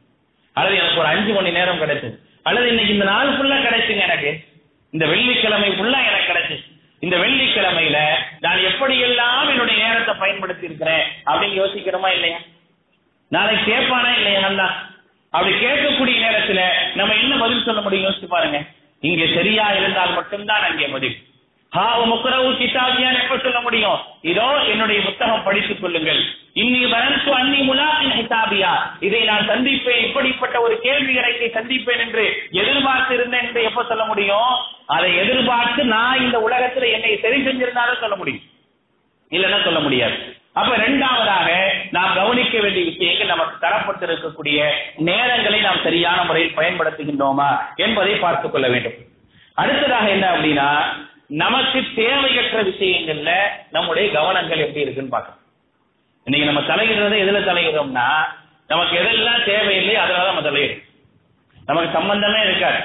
அல்லது எனக்கு ஒரு அஞ்சு மணி நேரம் கிடைச்சது அல்லது இன்னைக்கு இந்த நாள் ஃபுல்லா கிடைச்சுங்க எனக்கு. இந்த வெள்ளிக்கிழமை ஃபுல்லா எனக்கு கிடைச்சிச்சு. இந்த வெள்ளிக்கிழமையில நான் எப்படி எல்லாம் என்னுடைய நேரத்தை பயன்படுத்தி இருக்கிறேன் அப்படின்னு யோசிக்கிறோமா இல்லையா? நாளைக்கு கேட்பானா இல்லையா நல்லா? அப்படி கேட்கக்கூடிய நேரத்துல நம்ம என்ன பதில் சொல்ல முடியும்? யோசிச்சு பாருங்க. இங்க சரியா இருந்தால் மட்டும்தான் அங்கே பதில். முக்கரவு கிதாபியான் எப்ப சொல்ல முடியும்? இதோ என்னுடைய புத்தகம் படித்துக் கொள்ளுங்கள். இன்னி வரன்சு அன்னி முலாசின் ஹிசாபியா. இதை நான் சந்திப்பேன். இப்படிப்பட்ட ஒரு கேள்வி இறக்கை சந்திப்பேன் என்று எதிர்பார்த்து இருந்தேன் என்று எப்ப சொல்ல முடியும்? அதை எதிர்பார்த்து நான் இந்த உலகத்துல என்னை சரி செஞ்சிருந்தாலும் சொல்ல முடியும். இல்லைன்னா சொல்ல முடியாது. அப்ப இரண்டாவதாக நாம் கவனிக்க வேண்டிய விஷயங்கள் நமக்கு தரப்பட்டிருக்கக்கூடிய நேரங்களை நாம் சரியான முறையில் பயன்படுத்துகின்றோமா என்பதை பார்த்துக் கொள்ள வேண்டும். அடுத்ததாக என்ன அப்படின்னா நமக்கு தேவையற்ற விஷயங்கள்ல நம்முடைய கவனங்கள் எப்படி இருக்குன்னு பார்க்கணும். இன்னைக்கு நம்ம தலையிடுறத எதுல தலையிடுறோம்னா நமக்கு எதெல்லாம் தேவையில்லையோ அதனால நம்ம தலையிடும் நமக்கு சம்பந்தமே இருக்காது.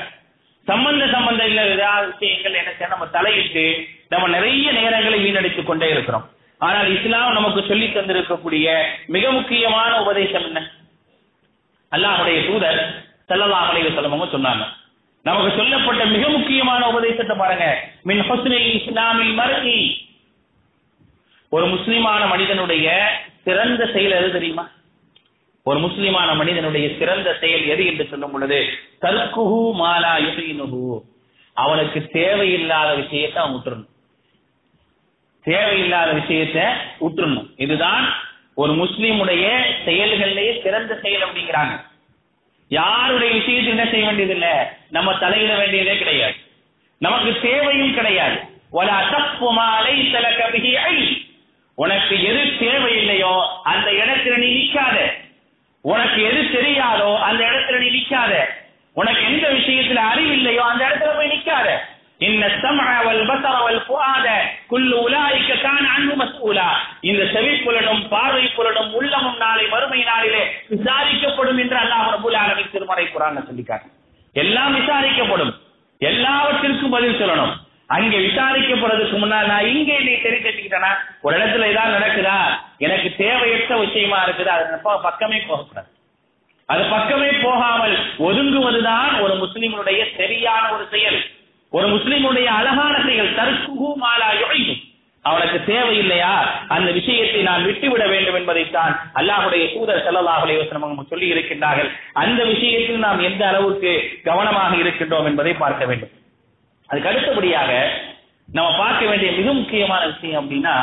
சம்பந்த சம்பந்தம் இல்ல ஏதாவது விஷயங்கள் என்ன செய்ய நம்ம தலையிட்டு நம்ம நிறைய நேரங்களை வீணடித்துக் கொண்டே இருக்கிறோம். ஆனால் இஸ்லாம் நமக்கு சொல்லி தந்திருக்கக்கூடிய மிக முக்கியமான உபதேசம் என்ன? அல்லாஹுடைய தூதர் செல்லல்லாஹ் அலைஹி சொன்னாங்க. நமக்கு சொல்லப்பட்ட மிக முக்கியமான உபதேசத்தை பாருங்க. மின் ஹுஸ்னில் இஸ்லாமில் மர்இ. ஒரு முஸ்லிமான மனிதனுடைய சிறந்த செயல் எது தெரியுமா? ஒரு முஸ்லிமான மனிதனுடைய சிறந்த செயல் எது என்று சொல்லும் பொழுது தற்குஹு மாலா யுசைனுஹு அவனுக்கு தேவையில்லாத விஷயத்தை அவன் விட்டுறணும். தேவையில்லாத விஷயத்தை விட்டுறணும். இதுதான் ஒரு முஸ்லீமுடைய செயல்களிலேயே சிறந்த செயல் அப்படிங்கிறாங்க. யாருடைய விஷயத்தை என்ன செய்ய வேண்டியதில்லை? நம்ம தலையிட வேண்டியதே கிடையாது. நமக்கு தேவையும் கிடையாது. வல அசப்புமாலை உனக்கு எது தேவையில்லையோ அந்த இடத்துல நீ நிக்காத. உனக்கு எது தெரியாதோ அந்த இடத்துல நீ நிக்காத. உனக்கு எந்த விஷயத்துல அறிவில்லையோ அந்த இடத்துல போய் நிக்காத. இந்த சமஅ வல் பஸர குல்லு உலாயிக கான இந்த செவிப்புலனும் பார்வை புலனும் உள்ளமும் நாளை மறுமை நாளிலே விசாரிக்கப்படும் என்று அல்லாஹ் ரபுல் ஆலமீன் திருமறை குர்ஆன்ல சொல்லிக்காட்டு எல்லாம் விசாரிக்கப்படும். எல்லாவற்றிற்கும் பதில் சொல்லணும். அங்கே விசாரிக்கப்படுறதுக்கு முன்னால் நான் இங்கே நீ தெரிஞ்சுக்கிட்டேனா? ஒரு இடத்துல ஏதாவது நடக்குதா? எனக்கு தேவையற்ற விஷயமா இருக்குது. அது பக்கமே போகக்கூடாது. அது பக்கமே போகாமல் ஒதுங்குவதுதான் ஒரு முஸ்லிமுடைய சரியான ஒரு செயல். ஒரு முஸ்லிமுடைய அழகான செயல். தற்குகு மாலா யுழையும் அவனுக்கு தேவையில்லையா? அந்த விஷயத்தை நான் விட்டுவிட வேண்டும் என்பதைத்தான் அல்லாஹுடைய தூதர் ஸல்லல்லாஹு அலைஹி சொல்லி இருக்கின்றார்கள். அந்த விஷயத்தில் நாம் எந்த அளவுக்கு கவனமாக இருக்கின்றோம் என்பதை பார்க்க வேண்டும். அதுக்கு அடுத்தபடியாக நம்ம பார்க்க வேண்டிய மிக முக்கியமான விஷயம் அப்படின்னா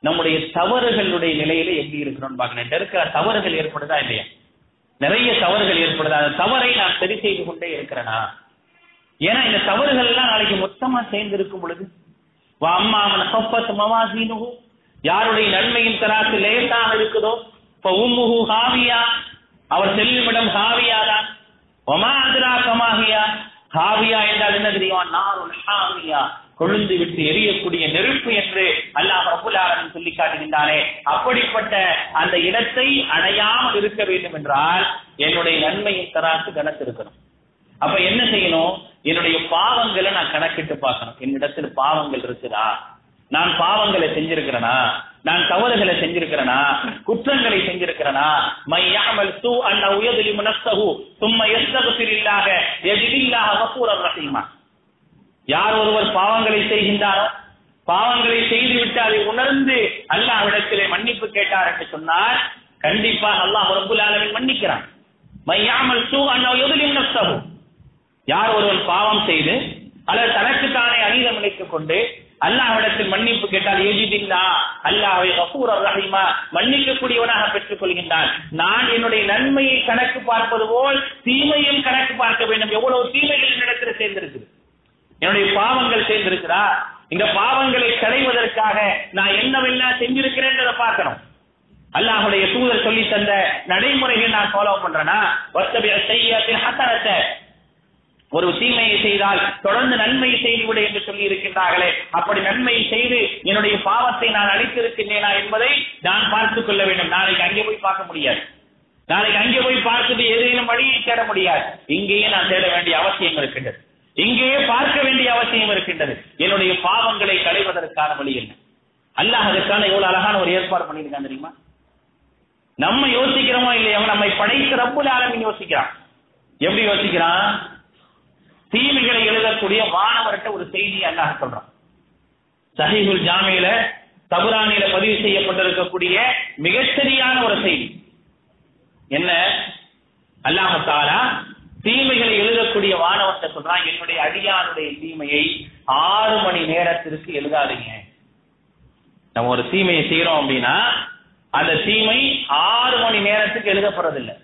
நம்முடைய தவறுகளுடைய நிலையில எப்படி இருக்கிறோம்னு பார்க்கணும். இந்த இருக்கிற தவறுகள் ஏற்படுதா இல்லையா? நிறைய தவறுகள் ஏற்படுதா? அந்த தவறை நான் சரி செய்து கொண்டே இருக்கிறேனா? ஏன்னா இந்த தவறுகள் எல்லாம் நாளைக்கு மொத்தமா சேர்ந்து இருக்கும் பொழுது அம்மாமன் சொப்பத் மவாசீனுகு யாருடைய நன்மையின் தராசு லேசாக இருக்குதோ? இப்ப உம்முகு ஹாவியா. அவர் செல்லுமிடம் ஹாவியா தான். ஒமா அதிரா கமாகியா ஹாவியா என்றால் என்ன தெரியுமா? நாருல் ஹாவியா. கொழுந்து விட்டு எரியக்கூடிய நெருப்பு என்று அல்லாஹ் ரபுல் சொல்லி காட்டுகின்றானே. அப்படிப்பட்ட அந்த இடத்தை அடையாமல் இருக்க வேண்டும் என்றால் என்னுடைய நன்மையின் தராசு கணத்திருக்கணும் அப்ப என்ன செய்யணும்? என்னுடைய பாவங்களை நான் கணக்கிட்டு பார்க்கணும். என்னிடத்தில் பாவங்கள் இருக்குதா? நான் பாவங்களை செஞ்சிருக்கிறேனா? நான் தவறுகளை செஞ்சிருக்கிறேனா? குற்றங்களை செஞ்சிருக்கிறேனா? மையாமல் சூ அண்ணா உயதலி முனஸ்தகு சும்மா எஸ்தகுசில்லாக எதிரில்லாக வசூரர் ரஹீமா. யார் ஒருவர் பாவங்களை செய்கின்றாரோ பாவங்களை செய்துவிட்டு அதை உணர்ந்து அல்லாஹ்விடத்திலே மன்னிப்பு கேட்டார் என்று சொன்னால் கண்டிப்பாக அல்லாஹ் ரபுல் ஆலமின் மன்னிக்கிறான். மையாமல் சூ அண்ணா எதிரில் நஸ்தகு யார் ஒருவன் பாவம் செய்து அல்லது தனக்கு தானே அநீதம் இணைத்துக் கொண்டு அல்லாஹ்விடத்தில் மன்னிப்பு கேட்டால் எஜிதில்லா அல்லாஹை கபூர் ரஹீமா மன்னிக்கக்கூடியவனாக பெற்றுக் கொள்கின்றான். நான் என்னுடைய நன்மையை கணக்கு பார்ப்பது போல் தீமையும் கணக்கு பார்க்க வேண்டும். எவ்வளவு தீமைகள் என்னிடத்தில் சேர்ந்திருக்குது? என்னுடைய பாவங்கள் சேர்ந்திருக்கிறா இந்த பாவங்களை களைவதற்காக நான் என்னவெல்லாம் செஞ்சிருக்கிறேன்றதை பார்க்கணும். அல்லாஹுடைய தூதர் சொல்லி தந்த நடைமுறைகள் நான் ஃபாலோ பண்றேன்னா வஸ்தபிய செய்யத்தின் ஒரு தீமையை செய்தால் தொடர்ந்து நன்மையை செய்துவிடு என்று சொல்லி இருக்கின்றார்களே. அப்படி நன்மையை செய்து என்னுடைய பாவத்தை நான் அழித்திருக்கின்றேனா என்பதை நான் பார்த்துக் கொள்ள வேண்டும். நாளைக்கு அங்கே போய் பார்க்க முடியாது. நாளைக்கு அங்கே போய் பார்த்துட்டு ஏதேனும் வழியை தேட முடியாது. இங்கேயே நான் தேட வேண்டிய அவசியம் இருக்கின்றது. இங்கேயே பார்க்க வேண்டிய அவசியம் இருக்கின்றது. என்னுடைய பாவங்களை களைவதற்கான வழி என்ன? அல்லாஹ் அதற்கான எவ்வளவு அழகான ஒரு ஏற்பாடு பண்ணியிருக்கான் தெரியுமா? நம்ம யோசிக்கிறோமோ இல்லையோ? நம்மை படைத்த ரப்புல ஆலமின் யோசிக்கிறான். எப்படி யோசிக்கிறான்? தீமைகளை எழுதக்கூடிய மாணவர்கிட்ட ஒரு செய்தி அல்லாஹ் சொல்றான். சஹீஹுல் ஜாமியில தபுரானில பதிவு செய்யப்பட்டிருக்கக்கூடிய மிகச்சரியான ஒரு செய்தி. என்ன? அல்லாஹதாரா தீமைகளை எழுதக்கூடிய மாணவர்கிட்ட சொல்றான் என்னுடைய அடியானுடைய தீமையை ஆறு மணி நேரத்திற்கு எழுதாதீங்க. நம்ம ஒரு தீமையை செய்யறோம் அப்படின்னா அந்த தீமை ஆறு மணி நேரத்துக்கு எழுதப்படுறதில்லை.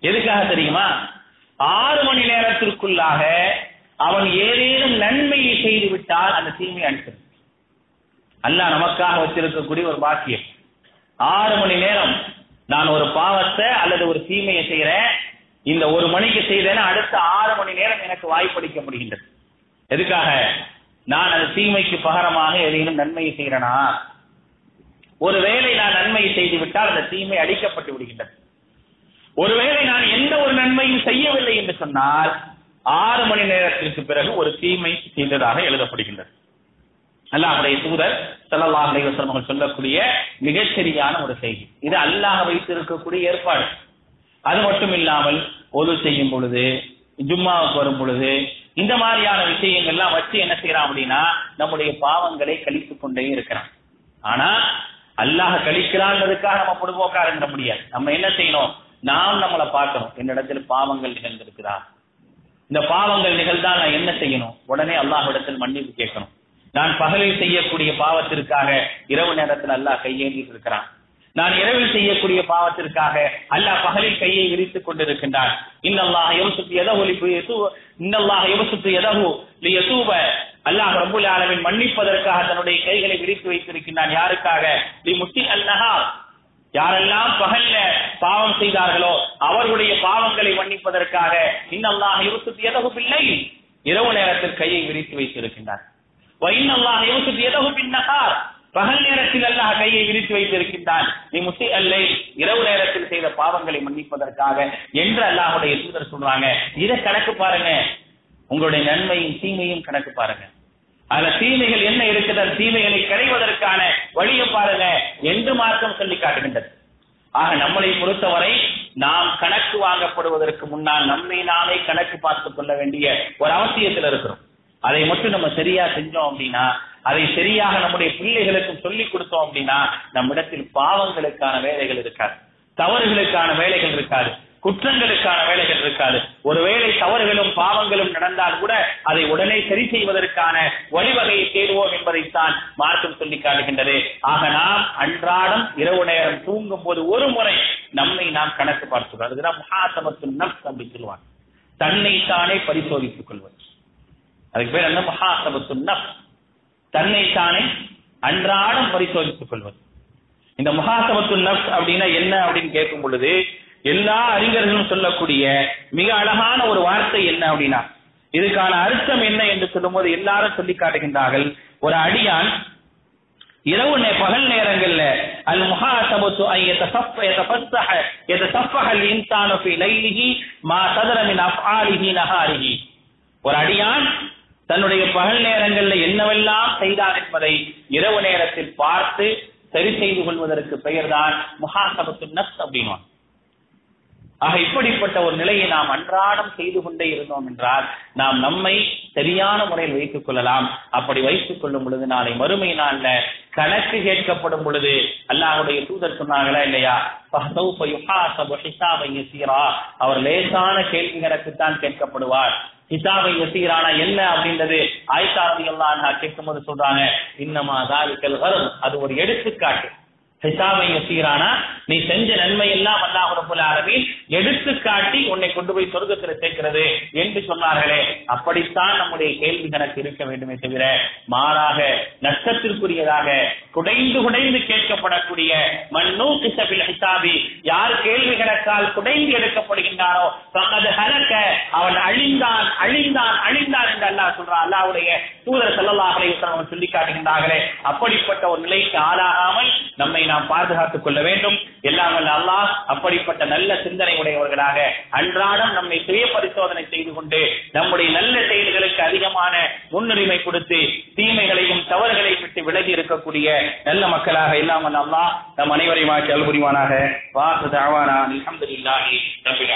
எதுக்காக தெரியுமா? ஆறு மணி நேரத்திற்குள்ளாக அவன் ஏதேனும் நன்மையை செய்து விட்டால் அந்த தீமை அனுப்பிடும். அல்லாஹ் நமக்காக வச்சிருக்கக்கூடிய ஒரு பாக்கியம். ஆறு மணி நேரம் நான் ஒரு பாவத்தை அல்லது ஒரு தீமையை செய்யறேன் இந்த ஒரு மணிக்கு செய்தேன்னா அடுத்த ஆறு மணி நேரம் எனக்கு வாய்ப்பளிக்க முடிகின்றது. எதுக்காக? நான் அந்த தீமைக்கு பகரமாக ஏதேனும் நன்மையை செய்யறேனா ஒருவேளை நான் நன்மையை செய்து விட்டால் அந்த தீமை அடிக்கப்பட்டு விடுகின்றது. ஒருவேளை நான் எந்த ஒரு நன்மையும் செய்யவில்லை என்று சொன்னால் ஆறு மணி நேரத்திற்கு பிறகு ஒரு தீமை செய்ததாக எழுதப்படுகின்றது. அல்லாஹுடைய தூதர் ஸல்லல்லாஹு அலைஹி அவர்கள் சொல்லக்கூடிய மிகச்சரியான ஒரு செய்தி. இது அல்லாஹ் வைத்திருக்கக்கூடிய ஏற்பாடு. அது மட்டும் இல்லாமல் ஒது செய்யும் பொழுது ஜும்மாவுக்கு வரும் பொழுது இந்த மாதிரியான விஷயங்கள்லாம் வச்சு என்ன செய்யறான் அப்படின்னா நம்முடைய பாவங்களை கழித்துக் கொண்டே இருக்கிறான். ஆனா அல்லாஹ் கழிக்கிறான்றதுக்காக நம்ம பொதுபோக்காக இருக்க முடியாது. நம்ம என்ன செய்யணும்? நாம் நம்மளை பார்க்கணும். என்னிடத்தில் பாவங்கள் நிகழ்ந்திருக்கிறா இந்த பாவங்கள் நிகழ்ந்தா நான் என்ன செய்யணும்? உடனே அல்லாஹ்விடத்தில் மன்னிப்பு கேட்கணும். நான் பகலில் செய்யக்கூடிய பாவத்திற்காக இரவு நேரத்தில் அல்லாஹ் கையேந்திட்டு இருக்கிறான். நான் இரவில் செய்யக்கூடிய பாவத்திற்காக அல்லாஹ் பகலில் கையை விரித்துக் கொண்டிருக்கின்றான். இன்னல்லாஹ் யோசித்து எதஹு லிபு இன்னல்லாஹ் யோசித்து எதஹு லியதூப அல்லாஹ் ரபுல் ஆலமின் மன்னிப்பதற்காக தன்னுடைய கைகளை விரித்து வைத்திருக்கின்றான். யாருக்காக? லி முட்டி அல்லஹா யாரெல்லாம் பகல்ல பாவம் செய்தார்களோ அவர்களுடைய பாவங்களை மன்னிப்பதற்காக இன்னல்லாஹ் இருபத்தி எதகு பிள்ளை இரவு நேரத்தில் கையை விரித்து வைத்திருக்கின்றார். இன்னல்லாஹ் இருபத்தி எதகு பின்னகார் பகல் நேரத்தில் அல்லாஹ் கையை விரித்து வைத்திருக்கின்றான். நீ முசி அல்லை இரவு நேரத்தில் செய்த பாவங்களை மன்னிப்பதற்காக என்று அல்லாஹுடைய தூதர் சொல்றாங்க. இதை கணக்கு பாருங்க. உங்களுடைய நன்மையும் தீமையும் கணக்கு பாருங்க. அதுல தீமைகள் என்ன இருக்குது அந்த தீமைகளை களைவதற்கான வழியை பாருங்க என்று மார்க்கம் சொல்லி காட்டுகின்றது. ஆக நம்மளை பொறுத்தவரை நாம் கணக்கு வாங்கப்படுவதற்கு முன்னால் நம்மை நாமே கணக்கு பார்த்துக் கொள்ள வேண்டிய ஒரு அவசியத்தில் இருக்கிறோம். அதை மட்டும் நம்ம சரியா செஞ்சோம் அப்படின்னா அதை சரியாக நம்முடைய பிள்ளைகளுக்கும் சொல்லிக் கொடுத்தோம் அப்படின்னா நம்மிடத்தில் பாவங்களுக்கான வேலைகள் இருக்காது. தவறுகளுக்கான வேலைகள் இருக்காது. குற்றங்களுக்கான வேலைகள் இருக்காது. ஒருவேளை தவறுகளும் பாவங்களும் நடந்தால் கூட அதை உடனே சரி செய்வதற்கான வழிவகையை தேடுவோம் என்பதைத்தான் மார்க்கம் சொல்லி காட்டுகின்றது. ஆக நாம் அன்றாடம் இரவு நேரம் தூங்கும் போது ஒரு முறை நம்மை நாம் கணக்கு பார்த்துக்கிறோம் அதுதான் மகாசமத்து நப்ஸ் அப்படின்னு சொல்லுவாங்க. தன்னைத்தானே பரிசோதித்துக் கொள்வது. அதுக்கு பேர் என்ன? மகாசபத்து நப்ஸ் தன்னைத்தானே அன்றாடம் பரிசோதித்துக் கொள்வது. இந்த மகாசபத்து நப்ஸ் அப்படின்னா என்ன அப்படின்னு கேட்கும் பொழுது எல்லா அறிஞர்களும் சொல்லக்கூடிய மிக அழகான ஒரு வார்த்தை என்ன அப்படின்னா இதுக்கான அர்த்தம் என்ன என்று சொல்லும்போது எல்லாரும் சொல்லி காட்டுகின்றார்கள். ஒரு அடியான் இரவு பகல் நேரங்கள்ல அல் முஹாசபத்து ஐ யதஃபஃப மா சதர ஒரு அடியான் தன்னுடைய பகல் நேரங்கள்ல என்னவெல்லாம் செய்தார் என்பதை இரவு நேரத்தில் பார்த்து சரி செய்து கொள்வதற்கு பெயர்தான் முஹாசபத்து நஃப்ஸ் அப்படின்வாங்க ஆக இப்படிப்பட்ட ஒரு நிலையை நாம் அன்றாடம் செய்து கொண்டே இருந்தோம் என்றால் நாம் நம்மை சரியான முறையில் வைத்துக் கொள்ளலாம். அப்படி வைத்துக் கொள்ளும் பொழுது நாளை மறுமை நாள்ல கணக்கு கேட்கப்படும் பொழுது அல்லாஹுடைய தூதர் சொன்னாங்களா இல்லையா? அவர் லேசான கேள்வி கணக்குத்தான் கேட்கப்படுவார். கிதாபை எசீரானா என்ன? அப்படின்றது ஆயிஷா ரவி அல்லா கேட்கும் போது சொல்றாங்க. இன்னமா தாலிக்கல் அது ஒரு எடுத்துக்காட்டு. ஹிசாபை யசீரானா நீ செஞ்ச நன்மை எல்லாம் அல்லாஹ் ரபுல் ஆலமீன் எடுத்து காட்டி உன்னை கொண்டு போய் சொர்க்கத்தில் சேர்க்கிறது என்று சொன்னார்களே. அப்படித்தான் நம்முடைய கேள்வி கணக்கு இருக்க வேண்டுமே தவிர மாறாக நஷ்டத்திற்குரியதாக குடைந்து குடைந்து கேட்கப்படக்கூடிய மண்ணூ கிசபில் ஹிசாபி யார் கேள்வி கணக்கால் குடைந்து எடுக்கப்படுகின்றாரோ அது ஹலக்க அவன் அழிந்தான் அழிந்தான் அழிந்தான் என்று அல்லாஹ் சொல்றான் அல்லாவுடைய தூதர் செல்லல்லாஹலை சொல்லி காட்டுகின்றார்களே அப்படிப்பட்ட ஒரு நிலைக்கு ஆளாகாமல் நம்மை நாம் பாதுகாத்துக் கொள்ள வேண்டும். எல்லாம் வல்ல அல்லாஹ் அப்படிப்பட்ட நல்ல சிந்தனை உடையவர்களாக அன்றாடம் நம்மை சுய பரிசோதனை செய்து கொண்டு நம்முடைய நல்ல செயல்களுக்கு அதிகமான முன்னுரிமை கொடுத்து தீமைகளையும் தவறுகளை விட்டு விலகி இருக்கக்கூடிய நல்ல மக்களாக எல்லாம் வல்ல அல்லாஹ் நம் அனைவரையும் ஆட்சி அல்புரிவானாக வாசு தாவானா அலமதுல்லாஹி ரப்பில்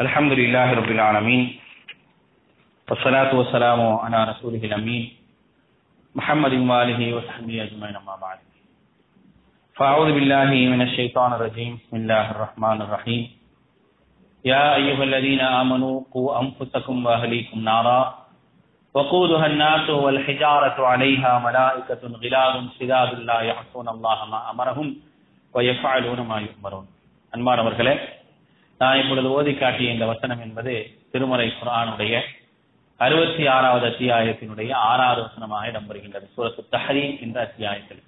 الحمد لله رب العالمين والصلاة والسلام على رسوله الأمين محمد وآله وصحبه أجمعين أما بعد فأعوذ بالله من الشيطان الرجيم بسم الله الرحمن الرحيم يا أيها الذين آمنوا قوا أنفسكم وأهليكم نارا وقودها الناس والحجارة عليها ملائكة غلاظ شداد لا يعصون الله ما أمرهم ويفعلون ما يؤمرون அன்பானவர்களே நான் இப்பொழுது ஓதி காட்டிய இந்த வசனம் என்பது திருமறை குரானுடைய அறுபத்தி ஆறாவது அத்தியாயத்தினுடைய ஆறாவது வசனமாக இடம்பெறுகின்றது. சூரத்து தஹரீம் என்ற அத்தியாயத்தில்.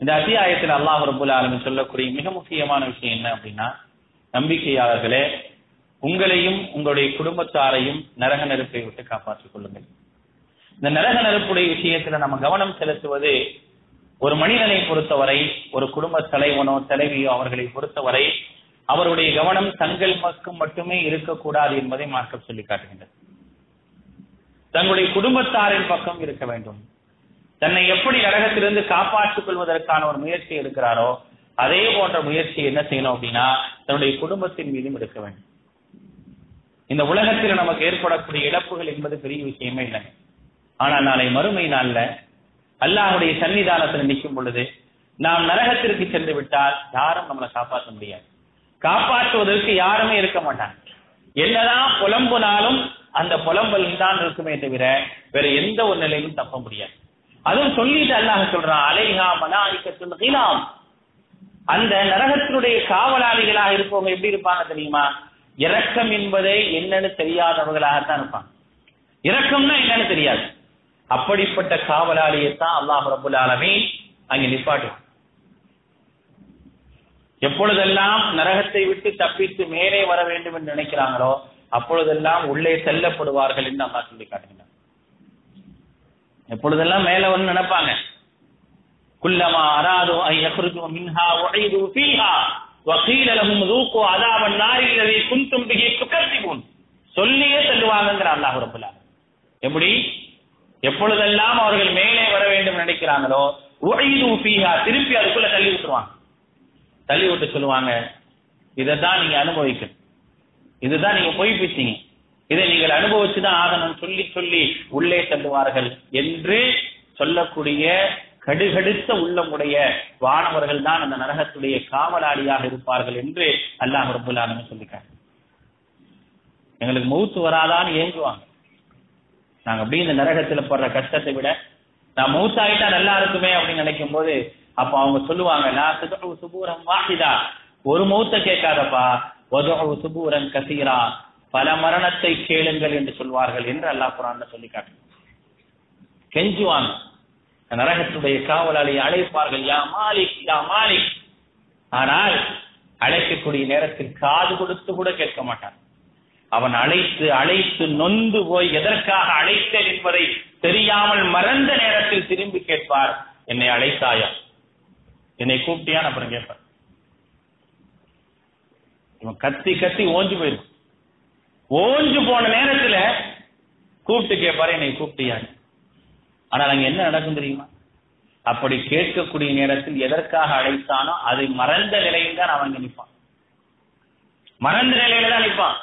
இந்த அத்தியாயத்தில் அல்லாஹ் ரபுல் ஆலமின் சொல்லக்கூடிய மிக முக்கியமான விஷயம் என்ன அப்படின்னா நம்பிக்கையாளர்களே உங்களையும் உங்களுடைய குடும்பத்தாரையும் நரக நெருப்பை விட்டு காப்பாற்றிக் கொள்ளுங்கள். இந்த நரக நெருப்புடைய விஷயத்துல நம்ம கவனம் செலுத்துவது ஒரு மனிதனை பொறுத்தவரை ஒரு குடும்ப தலைவனோ தலைவியோ அவர்களை பொறுத்தவரை அவருடைய கவனம் தங்கள் பக்கம் மட்டுமே இருக்கக்கூடாது என்பதை மார்க்கம் சொல்லி காட்டுகின்றது. தங்களுடைய குடும்பத்தாரின் பக்கம் இருக்க வேண்டும். தன்னை எப்படி நரகத்திலிருந்து காப்பாற்றிக் கொள்வதற்கான ஒரு முயற்சி எடுக்கிறாரோ அதே போன்ற முயற்சி என்ன செய்யணும் அப்படின்னா தன்னுடைய குடும்பத்தின் மீதும் எடுக்க வேண்டும். இந்த உலகத்தில் நமக்கு ஏற்படக்கூடிய இழப்புகள் என்பது பெரிய விஷயமே இல்லை. ஆனால் நாளை மறுமை நாள்ல அல்லாஹுடைய சன்னிதானத்தில் நிற்கும் பொழுது நாம் நரகத்திற்கு சென்று விட்டால் யாரும் நம்மளை காப்பாற்ற முடியாது. காப்பாற்றுவதற்கு யாருமே இருக்க மாட்டாங்க. என்னதான் புலம்புனாலும் அந்த புலம்பல் தான் இருக்குமே தவிர வேற எந்த ஒரு நிலையிலும் தப்ப முடியாது. அதுவும் சொல்லிட்டு அல்லாஹ் சொல்றான் அலைஹா மலாய்க்கத்துல் அந்த நரகத்தினுடைய காவலாளிகளாக இருப்பவங்க எப்படி இருப்பாங்க தெரியுமா? இரக்கம் என்பதை என்னன்னு தெரியாதவர்களாகத்தான் இருப்பாங்க. இரக்கம்னா என்னன்னு தெரியாது. அப்படிப்பட்ட காவலாளியை தான் அல்லாஹ் ரபுல் ஆலமே அங்கே நிப்பாட்டுவான். எப்பொழுதெல்லாம் நரகத்தை விட்டு தப்பித்து மேலே வர வேண்டும் என்று நினைக்கிறாங்களோ அப்பொழுதெல்லாம் உள்ளே செல்லப்படுவார்கள் என்று அம்மா சொல்லி காட்டுகிறார் எப்பொழுதெல்லாம் மேல வந்து நினைப்பாங்க. குல்லமா அராதோ ஐயோ மின்ஹா உழைது ஃபீஹா. வக்கீல லகும் ரூக்கோ அதாவன் நாரி இலவை குந்தும் பிகி துக்கத்திபூன் சொல்லியே செல்லுவாங்கிற அல்லாஹ் ரபுல்லா எப்படி? எப்பொழுதெல்லாம் அவர்கள் மேலே வர வேண்டும் நினைக்கிறாங்களோ உழைது ஃபீஹா திருப்பி அதுக்குள்ள தள்ளி விட்டுருவாங்க. தள்ளி விட்டு சொல்லுவாங்க. இதை தான் நீங்க அனுபவிக்கணும். இதுதான் நீங்க பொய் பேசிங்க இதை நீங்கள் அனுபவிச்சுதான் ஆகணும் சொல்லி சொல்லி உள்ளே தள்ளுவார்கள் என்று சொல்லக்கூடிய கடுகடுத்த உள்ளமுடைய வானவர்கள் தான் அந்த நரகத்துடைய காவலாளியாக இருப்பார்கள் என்று அல்லாஹ் ரபுல் ஆலமீன் சொல்லிக்காங்க எங்களுக்கு மௌத்து வராதான்னு ஏங்குவாங்க. நாங்க அப்படியே இந்த நரகத்துல படுற கஷ்டத்தை விட நான் மௌத்தாயிட்டா நல்லா இருக்குமே அப்படின்னு நினைக்கும் போது அப்ப அவங்க சொல்லுவாங்க லா துதஉ சுபூரம் வாஹிதா. ஒரு மௌத்த கேட்காதப்பா. வதுஉ சுபூரன் கசீரா. பல மரணத்தை கேளுங்கள் என்று சொல்வார்கள் என்று அல்லாஹ் குரான் சொல்லி காட்டு கெஞ்சுவாங்க. நரகத்துடைய காவலாளி அழைப்பார்கள் யா மாலிக் யா மாலிக். ஆனால் அழைக்கக்கூடிய நேரத்தில் காது கொடுத்து கூட கேட்க மாட்டான். அவன் அழைத்து அழைத்து நொந்து போய் எதற்காக அழைத்தேன் என்பதை தெரியாமல் மறந்த நேரத்தில் திரும்பி கேட்பார். என்னை அழைத்தாயா? என்னை கூப்பிட்டியான்னு அப்புறம் கேட்பேன். இவன் கத்தி கத்தி ஓஞ்சு போயிருக்கும் ஓஞ்சு போன நேரத்துல கூப்பிட்டு கேட்பாரு என்னை கூப்பிட்டியான்னு ஆனால் அங்க என்ன நடக்கும் தெரியுமா? அப்படி கேட்கக்கூடிய நேரத்தில் எதற்காக அழைத்தானோ அதை மறந்த நிலையில் தான் அவன் நினைப்பான் மறந்த நிலையில தான் நினைப்பான்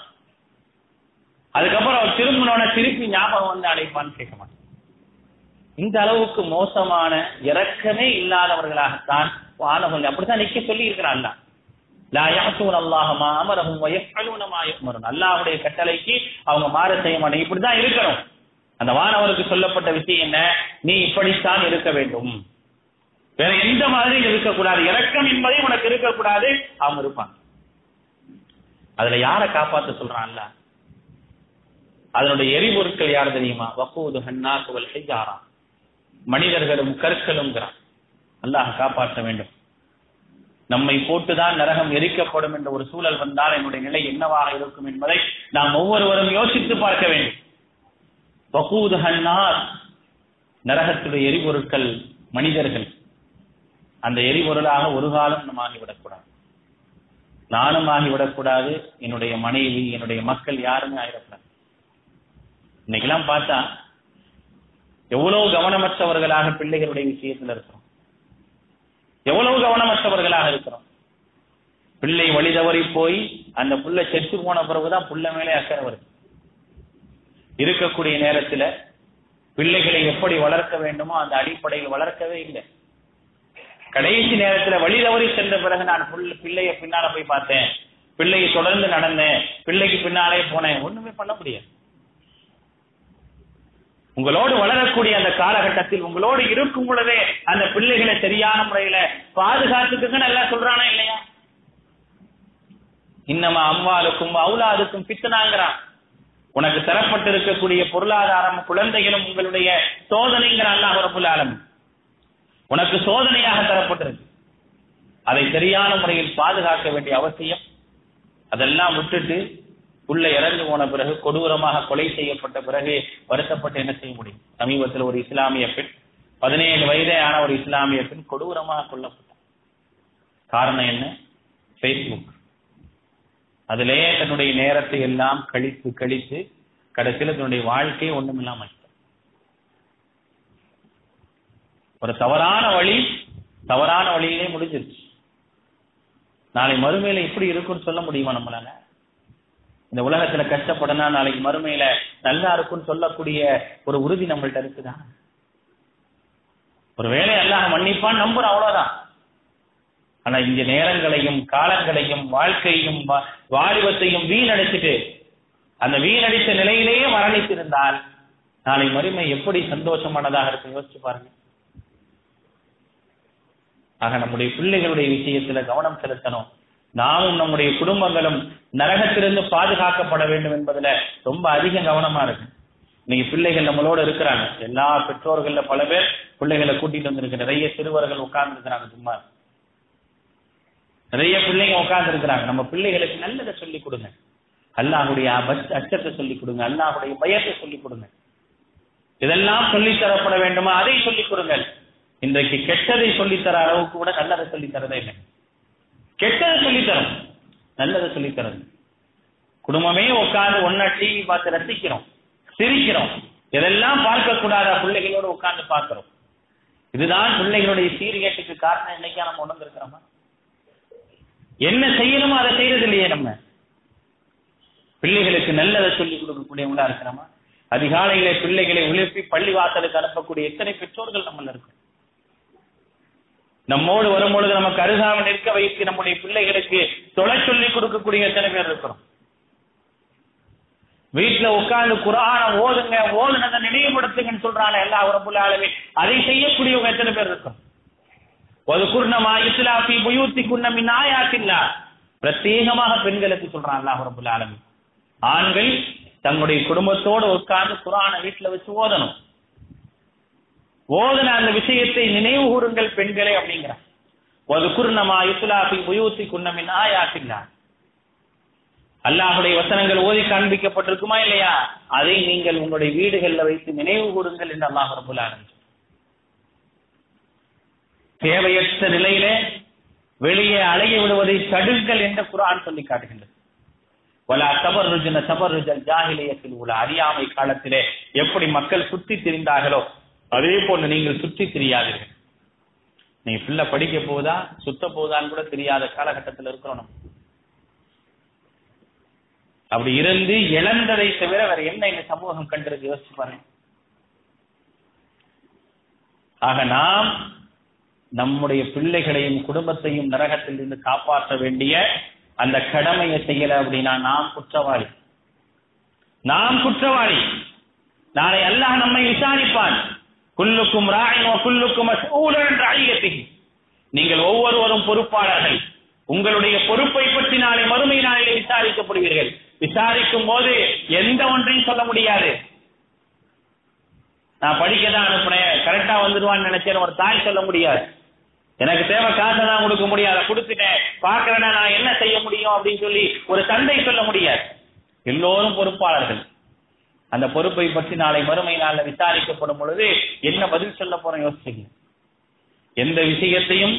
அதுக்கப்புறம் அவன் திரும்பினோட திருப்பி ஞாபகம் வந்து அழைப்பான்னு கேட்க மாட்டான். இந்த அளவுக்கு மோசமான இறக்கமே இல்லாதவர்களாகத்தான் வானவங்க அப்படித்தான் நிக்க சொல்லி இருக்கிறான் லா அல்லாஹமா அமரஹும் வயஃபலூன மா கட்டளைக்கு அவங்க மாற செய்ய மாட்டாங்க. இப்படிதான் இருக்கணும். அந்த வானவருக்கு சொல்லப்பட்ட விஷயம் என்ன? நீ இப்படித்தான் இருக்க வேண்டும். வேற எந்த மாதிரி இருக்கக்கூடாது. இறக்கம் என்பதை உனக்கு இருக்கக்கூடாது. அவங்க இருப்பாங்க. அதுல யார காப்பாத்த சொல்றான்ல? அதனுடைய எரிபொருட்கள் யார் தெரியுமா? வக்கூது ஹன்னா குவல் மனிதர்களும் கற்களும் அல்லாஹ் காப்பாற்ற வேண்டும். நம்மை போட்டுதான் நரகம் எரிக்கப்படும் என்ற ஒரு சூழல் வந்தால் என்னுடைய நிலை என்னவாக இருக்கும் என்பதை நாம் ஒவ்வொருவரும் யோசித்து பார்க்க வேண்டும். நரகத்துடைய எரிபொருட்கள் மனிதர்கள். அந்த எரிபொருளாக ஒரு காலம் நம்ம ஆகிவிடக்கூடாது. நானும் ஆகிவிடக்கூடாது. என்னுடைய மனைவி என்னுடைய மக்கள் யாருமே ஆகிடக்கூடாது. இன்னைக்கெல்லாம் பார்த்தா எவ்வளவு கவனமற்றவர்களாக பிள்ளைகளுடைய விஷயத்தில் இருக்கிறோம்? எவ்வளவு கவனமற்றவர்களாக இருக்கிறோம்? பிள்ளை வழி தவறி போய் அந்த புள்ள செத்து போன பிறகுதான் புள்ள மேலே அக்கறை வருது. இருக்கக்கூடிய நேரத்துல பிள்ளைகளை எப்படி வளர்க்க வேண்டுமோ அந்த அடிப்படையில் வளர்க்கவே இல்லை. கடைசி நேரத்துல வழி தவறி சென்ற பிறகு நான் பிள்ளைய பின்னால போய் பார்த்தேன். பிள்ளையை தொடர்ந்து நடந்தேன். பிள்ளைக்கு பின்னாலே போனேன். ஒண்ணுமே பண்ண முடியாது. உங்களோடு வளரக்கூடிய அந்த காலகட்டத்தில் உங்களோடு இருக்கும் பொழுதே அந்த பிள்ளைகளை சரியான முறையில பாதுகாத்துக்குங்க நல்லா சொல்றானா இல்லையா? இன்னமா அம்மாளுக்கும் அவுலாதுக்கும் பித்தனாங்கிறான். உனக்கு தரப்பட்டு இருக்கக்கூடிய பொருளாதாரம் குழந்தைகளும் உங்களுடைய சோதனைங்கிற அல்லாஹ் ரபுல் ஆலம். உனக்கு சோதனையாக தரப்பட்டிருக்கு. அதை சரியான முறையில் பாதுகாக்க வேண்டிய அவசியம். அதெல்லாம் விட்டுட்டு உள்ள இறந்து போன பிறகு கொடூரமாக கொலை செய்யப்பட்ட பிறகு வருத்தப்பட்டு என்ன செய்ய முடியும்? சமீபத்தில் ஒரு இஸ்லாமிய பெண் பதினேழு வயதே ஆன ஒரு இஸ்லாமிய பெண் கொடூரமாக கொல்லப்பட்டார். காரணம் என்ன? பேஸ்புக் அதிலே தன்னுடைய நேரத்தை எல்லாம் கழித்து கழித்து கடைசியில் தன்னுடைய வாழ்க்கையை ஒண்ணுமில்லாம ஒரு தவறான வழி தவறான வழியிலே முடிஞ்சிருச்சு. நாளை மறுமையில இப்படி இருக்கும்னு சொல்ல முடியுமா நம்மளால? இந்த உலகத்துல கஷ்டப்படனா நாளைக்கு மறுமையில நல்லா இருக்கும்னு சொல்லக்கூடிய ஒரு உறுதி நம்மள்ட்ட இருக்குதான் ஒரு வேலை அல்லாஹ் மன்னிப்பான் நம்புறோம் அவ்வளவுதான். ஆனா இந்த நேரங்களையும் காலங்களையும் வாழ்க்கையும் வாலிபத்தையும் வீணடிச்சுட்டு அந்த வீணடித்த நிலையிலேயே மரணித்திருந்தால் நாளை மறுமை எப்படி சந்தோஷமானதாக இருக்கும்? யோசிச்சு பாருங்க. ஆக நம்முடைய பிள்ளைகளுடைய விஷயத்துல கவனம் செலுத்தணும். நாமும் நம்முடைய குடும்பங்களும் நரகத்திலிருந்து பாதுகாக்கப்பட வேண்டும் என்பதுல ரொம்ப அதிக கவனமா இருக்கு. இன்னைக்கு பிள்ளைகள் நம்மளோட இருக்கிறாங்க. எல்லா பெற்றோர்கள்ல பல பேர் பிள்ளைகளை கூட்டிட்டு வந்திருக்கு. நிறைய சிறுவர்கள் உட்கார்ந்து இருக்கிறாங்க சும்மா. நிறைய பிள்ளைங்க உட்கார்ந்து இருக்கிறாங்க. நம்ம பிள்ளைகளுக்கு நல்லதை சொல்லி கொடுங்க. அல்லாஹுடைய அச்சத்தை சொல்லி கொடுங்க. அல்லாஹுடைய பயத்தை சொல்லி கொடுங்க. இதெல்லாம் சொல்லித் தரப்பட வேண்டுமா? அதை சொல்லிக் கொடுங்கள். இன்றைக்கு கெட்டதை சொல்லித்தர அளவுக்கு கூட நல்லதை சொல்லித் தரதே இல்லை. கெட்டதை சொல்லித்தரும் நல்லதை சொல்லித்தரும் குடும்பமே உட்கார்ந்து ஒன்னா டிவி பார்த்து ரசிக்கிறோம். சிரிக்கிறோம். இதெல்லாம் பார்க்க கூடாதா பிள்ளைகளோட உட்கார்ந்து பார்க்கிறோம். இதுதான் பிள்ளைகளுடைய சீர்கேட்டுக்கு காரணம். இன்னைக்கா நம்ம உணர்ந்திருக்கிறோமா என்ன செய்யணுமோ அதை செய்யறது இல்லையே நம்ம. பிள்ளைகளுக்கு நல்லதை சொல்லிக் கொடுக்கக்கூடியவங்களா இருக்கிறோமா? அதிகாலையிலே பிள்ளைகளை உழுப்பி பள்ளி வாசலுக்கு அனுப்பக்கூடிய எத்தனை பெற்றோர்கள் நம்மள இருக்கிறோம் நம்மோடு வரும்பொழுது நமக்கு அருகாமல் நிற்க வைத்து நம்முடைய பிள்ளைகளுக்கு தொலை சொல்லி கொடுக்கக்கூடிய எத்தனை பேர் இருக்கிறோம்? வீட்டுல உட்கார்ந்து குரான ஓதுங்க ஓதுனதை நினைவுபடுத்துங்கன்னு சொல்றாங்க எல்லா உறப்புல அதை செய்யக்கூடியவங்க எத்தனை பேர் இருக்கும் ஒரு குர்ணமா இஸ்லாபி புயூத்தி குன்னமின் ஆயாத்தில்லா. பிரத்யேகமாக பெண்களுக்கு சொல்றான் அல்லாஹ் ரபுல் ஆண்கள் தங்களுடைய குடும்பத்தோடு உட்கார்ந்து குரான வீட்டுல வச்சு ஓதணும். ஓதுன அந்த விஷயத்தை நினைவு கூறுங்கள் பெண்களே அப்படிங்கிறார். ஒரு குர்ணமா இஸ்லாஃபி புயூத்தி குன்னமின் ஆயாத்தில்லா. அல்லாஹுடைய வசனங்கள் ஓதி காண்பிக்கப்பட்டிருக்குமா இல்லையா? அதை நீங்கள் உங்களுடைய வீடுகளில் வைத்து நினைவு கூறுங்கள் என்று அல்லாஹ் ரபுல் தேவையற்ற நிலையிலே வெளியே அலைய விடுவதை தடுங்கள் என்று குரான் சொல்லி காட்டுகின்றது. வலா தபர் தபர்ருஜல் ஜாகிலியத்தில் உள்ள அறியாமை காலத்திலே எப்படி மக்கள் சுத்தி திரிந்தார்களோ அதே போன்று நீங்கள் சுற்றி தெரியாதீர்கள். நீ பிள்ளை படிக்க போதா சுத்த போதான்னு கூட தெரியாத காலகட்டத்தில் இருக்கிறோம் அப்படி இருந்து இழந்ததை தவிர வேற என்ன இந்த சமூகம் கண்டிருக்கு? யோசிச்சு பாருங்க. ஆக நாம் நம்முடைய பிள்ளைகளையும் குடும்பத்தையும் நரகத்தில் இருந்து காப்பாற்ற வேண்டிய அந்த கடமையை செய்யல அப்படின்னா நாம் குற்றவாளி. நாம் குற்றவாளி. நாளை அல்லாஹ் நம்மை விசாரிப்பான். குல்லுக்கும் ராயினோ குல்லுக்கும் என்ற ஐயத்திகி நீங்கள் ஒவ்வொருவரும் பொறுப்பாளர்கள். உங்களுடைய பொறுப்பை பற்றி நாளை மறுமை நாளிலே விசாரிக்கப்படுவீர்கள். விசாரிக்கும் போது எந்த ஒன்றையும் சொல்ல முடியாது. நான் படிக்க தான் அனுப்புனேன் கரெக்டா வந்துடுவான்னு நினைச்சேன். ஒரு தாய் சொல்ல முடியாது. எனக்கு தேவை காசை தான் கொடுக்க முடியாது. கொடுத்துட்டேன். பாக்குறேன்னா நான் என்ன செய்ய முடியும் அப்படின்னு சொல்லி ஒரு தந்தை சொல்ல முடியாது. எல்லோரும் பொறுப்பாளர்கள். அந்த பொறுப்பை பற்றி நாளை மறுமை நாளில் விசாரிக்கப்படும் பொழுது என்ன பதில் சொல்ல போறோம் யோசிச்சுங்க. எந்த விஷயத்தையும்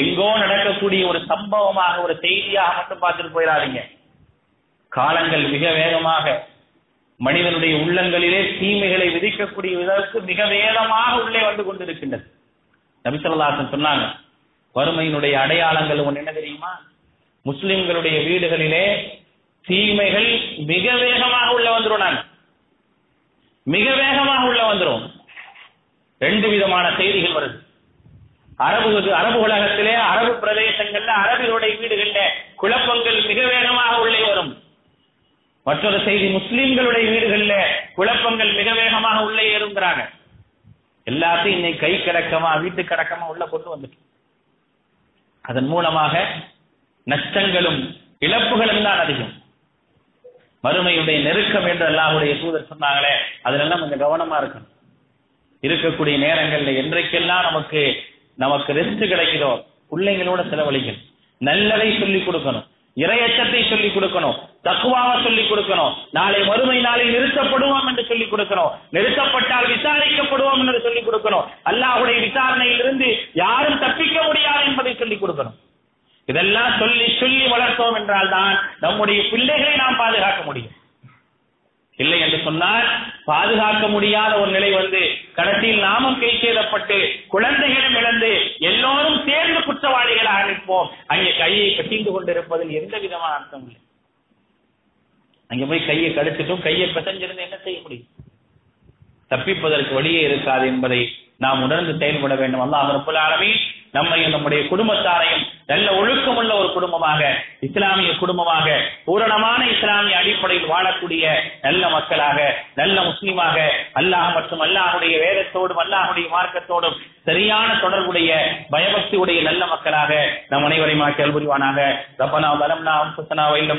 எங்கோ நடக்கக்கூடிய ஒரு சம்பவமாக ஒரு செய்தியாக மட்டும் பார்த்துட்டு போயிடாதீங்க. காலங்கள் மிக வேகமாக மனிதனுடைய உள்ளங்களிலே தீமைகளை விதிக்கக்கூடிய விதத்துக்கு மிக வேகமாக உள்ளே வந்து கொண்டிருக்கின்றது. நபிசல்லாசன் சொன்னாங்க வறுமையினுடைய அடையாளங்கள் ஒன்று என்ன தெரியுமா? முஸ்லிம்களுடைய வீடுகளிலே தீமைகள் மிக வேகமாக உள்ள வந்துரும் நாங்கள் மிக வேகமாக உள்ள வந்துடும் ரெண்டு விதமான செய்திகள் வருது. அரபு அரபு உலகத்திலே அரபு பிரதேசங்கள்ல அரபிகளுடைய வீடுகள்ல குழப்பங்கள் மிக வேகமாக உள்ளே வரும். மற்றொரு செய்தி முஸ்லிம்களுடைய வீடுகள்ல குழப்பங்கள் மிக வேகமாக உள்ளே ஏறுங்கிறாங்க. எல்லாத்தையும் இன்னைக்கு கை கடக்கமா வீட்டு கடக்கமா உள்ள கொண்டு வந்துட்டு. அதன் மூலமாக நஷ்டங்களும் இழப்புகளும் தான் அதிகம். மறுமையுடைய நெருக்கம் என்று அல்லாஹுடைய தூதர் சொன்னாங்களே அதுலெல்லாம் கொஞ்சம் கவனமா இருக்கணும். இருக்கக்கூடிய நேரங்கள்ல என்றைக்கெல்லாம் நமக்கு நமக்கு ரெஸ்ட் கிடைக்குதோ பிள்ளைங்களோட செலவழிக்கணும். நல்லதை சொல்லிக் கொடுக்கணும். இரையச்சத்தை சொல்லிக் கொடுக்கணும். தக்குவாக சொல்லிக் கொடுக்கணும். நாளை மறுமை நாளில் நிறுத்தப்படுவோம் என்று சொல்லிக் கொடுக்கணும். நிறுத்தப்பட்டால் விசாரிக்கப்படுவோம் என்று சொல்லிக் கொடுக்கணும். அல்லாஹுடைய விசாரணையிலிருந்து யாரும் தப்பிக்க முடியாது என்பதை சொல்லிக் கொடுக்கணும். இதெல்லாம் சொல்லி சொல்லி வளர்த்தோம் என்றால் தான் நம்முடைய பிள்ளைகளை நாம் பாதுகாக்க முடியும். இல்லை என்று சொன்னால் பாதுகாக்க முடியாத ஒரு நிலை வந்து கடைசியில் நாமும் கை செய்தப்பட்டு குழந்தைகளும் இழந்து எல்லோரும் சேர்ந்து குற்றவாளிகளாக நிற்போம். அங்கே கையை கட்டிந்து கொண்டிருப்பதில் எந்த விதமான அர்த்தம் இல்லை. அங்க போய் கையை கடிச்சிட்டும் கையை பிசைஞ்சிருந்து என்ன செய்ய முடியும்? தப்பிப்பதற்கு வழியே இருக்காது என்பதை நாம் உணர்ந்து செயல்பட வேண்டும். அல்லாஹ் ரப்பல் ஆலமீன் நம்மையும் நம்முடைய குடும்பத்தாரையும் நல்ல ஒழுக்கமுள்ள ஒரு குடும்பமாக இஸ்லாமிய குடும்பமாக பூரணமான இஸ்லாமிய அடிப்படையில் வாழக்கூடிய நல்ல மக்களாக நல்ல முஸ்லீமாக அல்லாஹ் மற்றும் அல்லாஹுடைய வேதத்தோடும் அல்லாஹுடைய மார்க்கத்தோடும் சரியான தொடர்புடைய பயபக்தியுடைய நல்ல மக்களாக நம் அனைவரையும் கேள்புரிவானாக ரப்பனா வலம்னா அம்புசனா வைலம்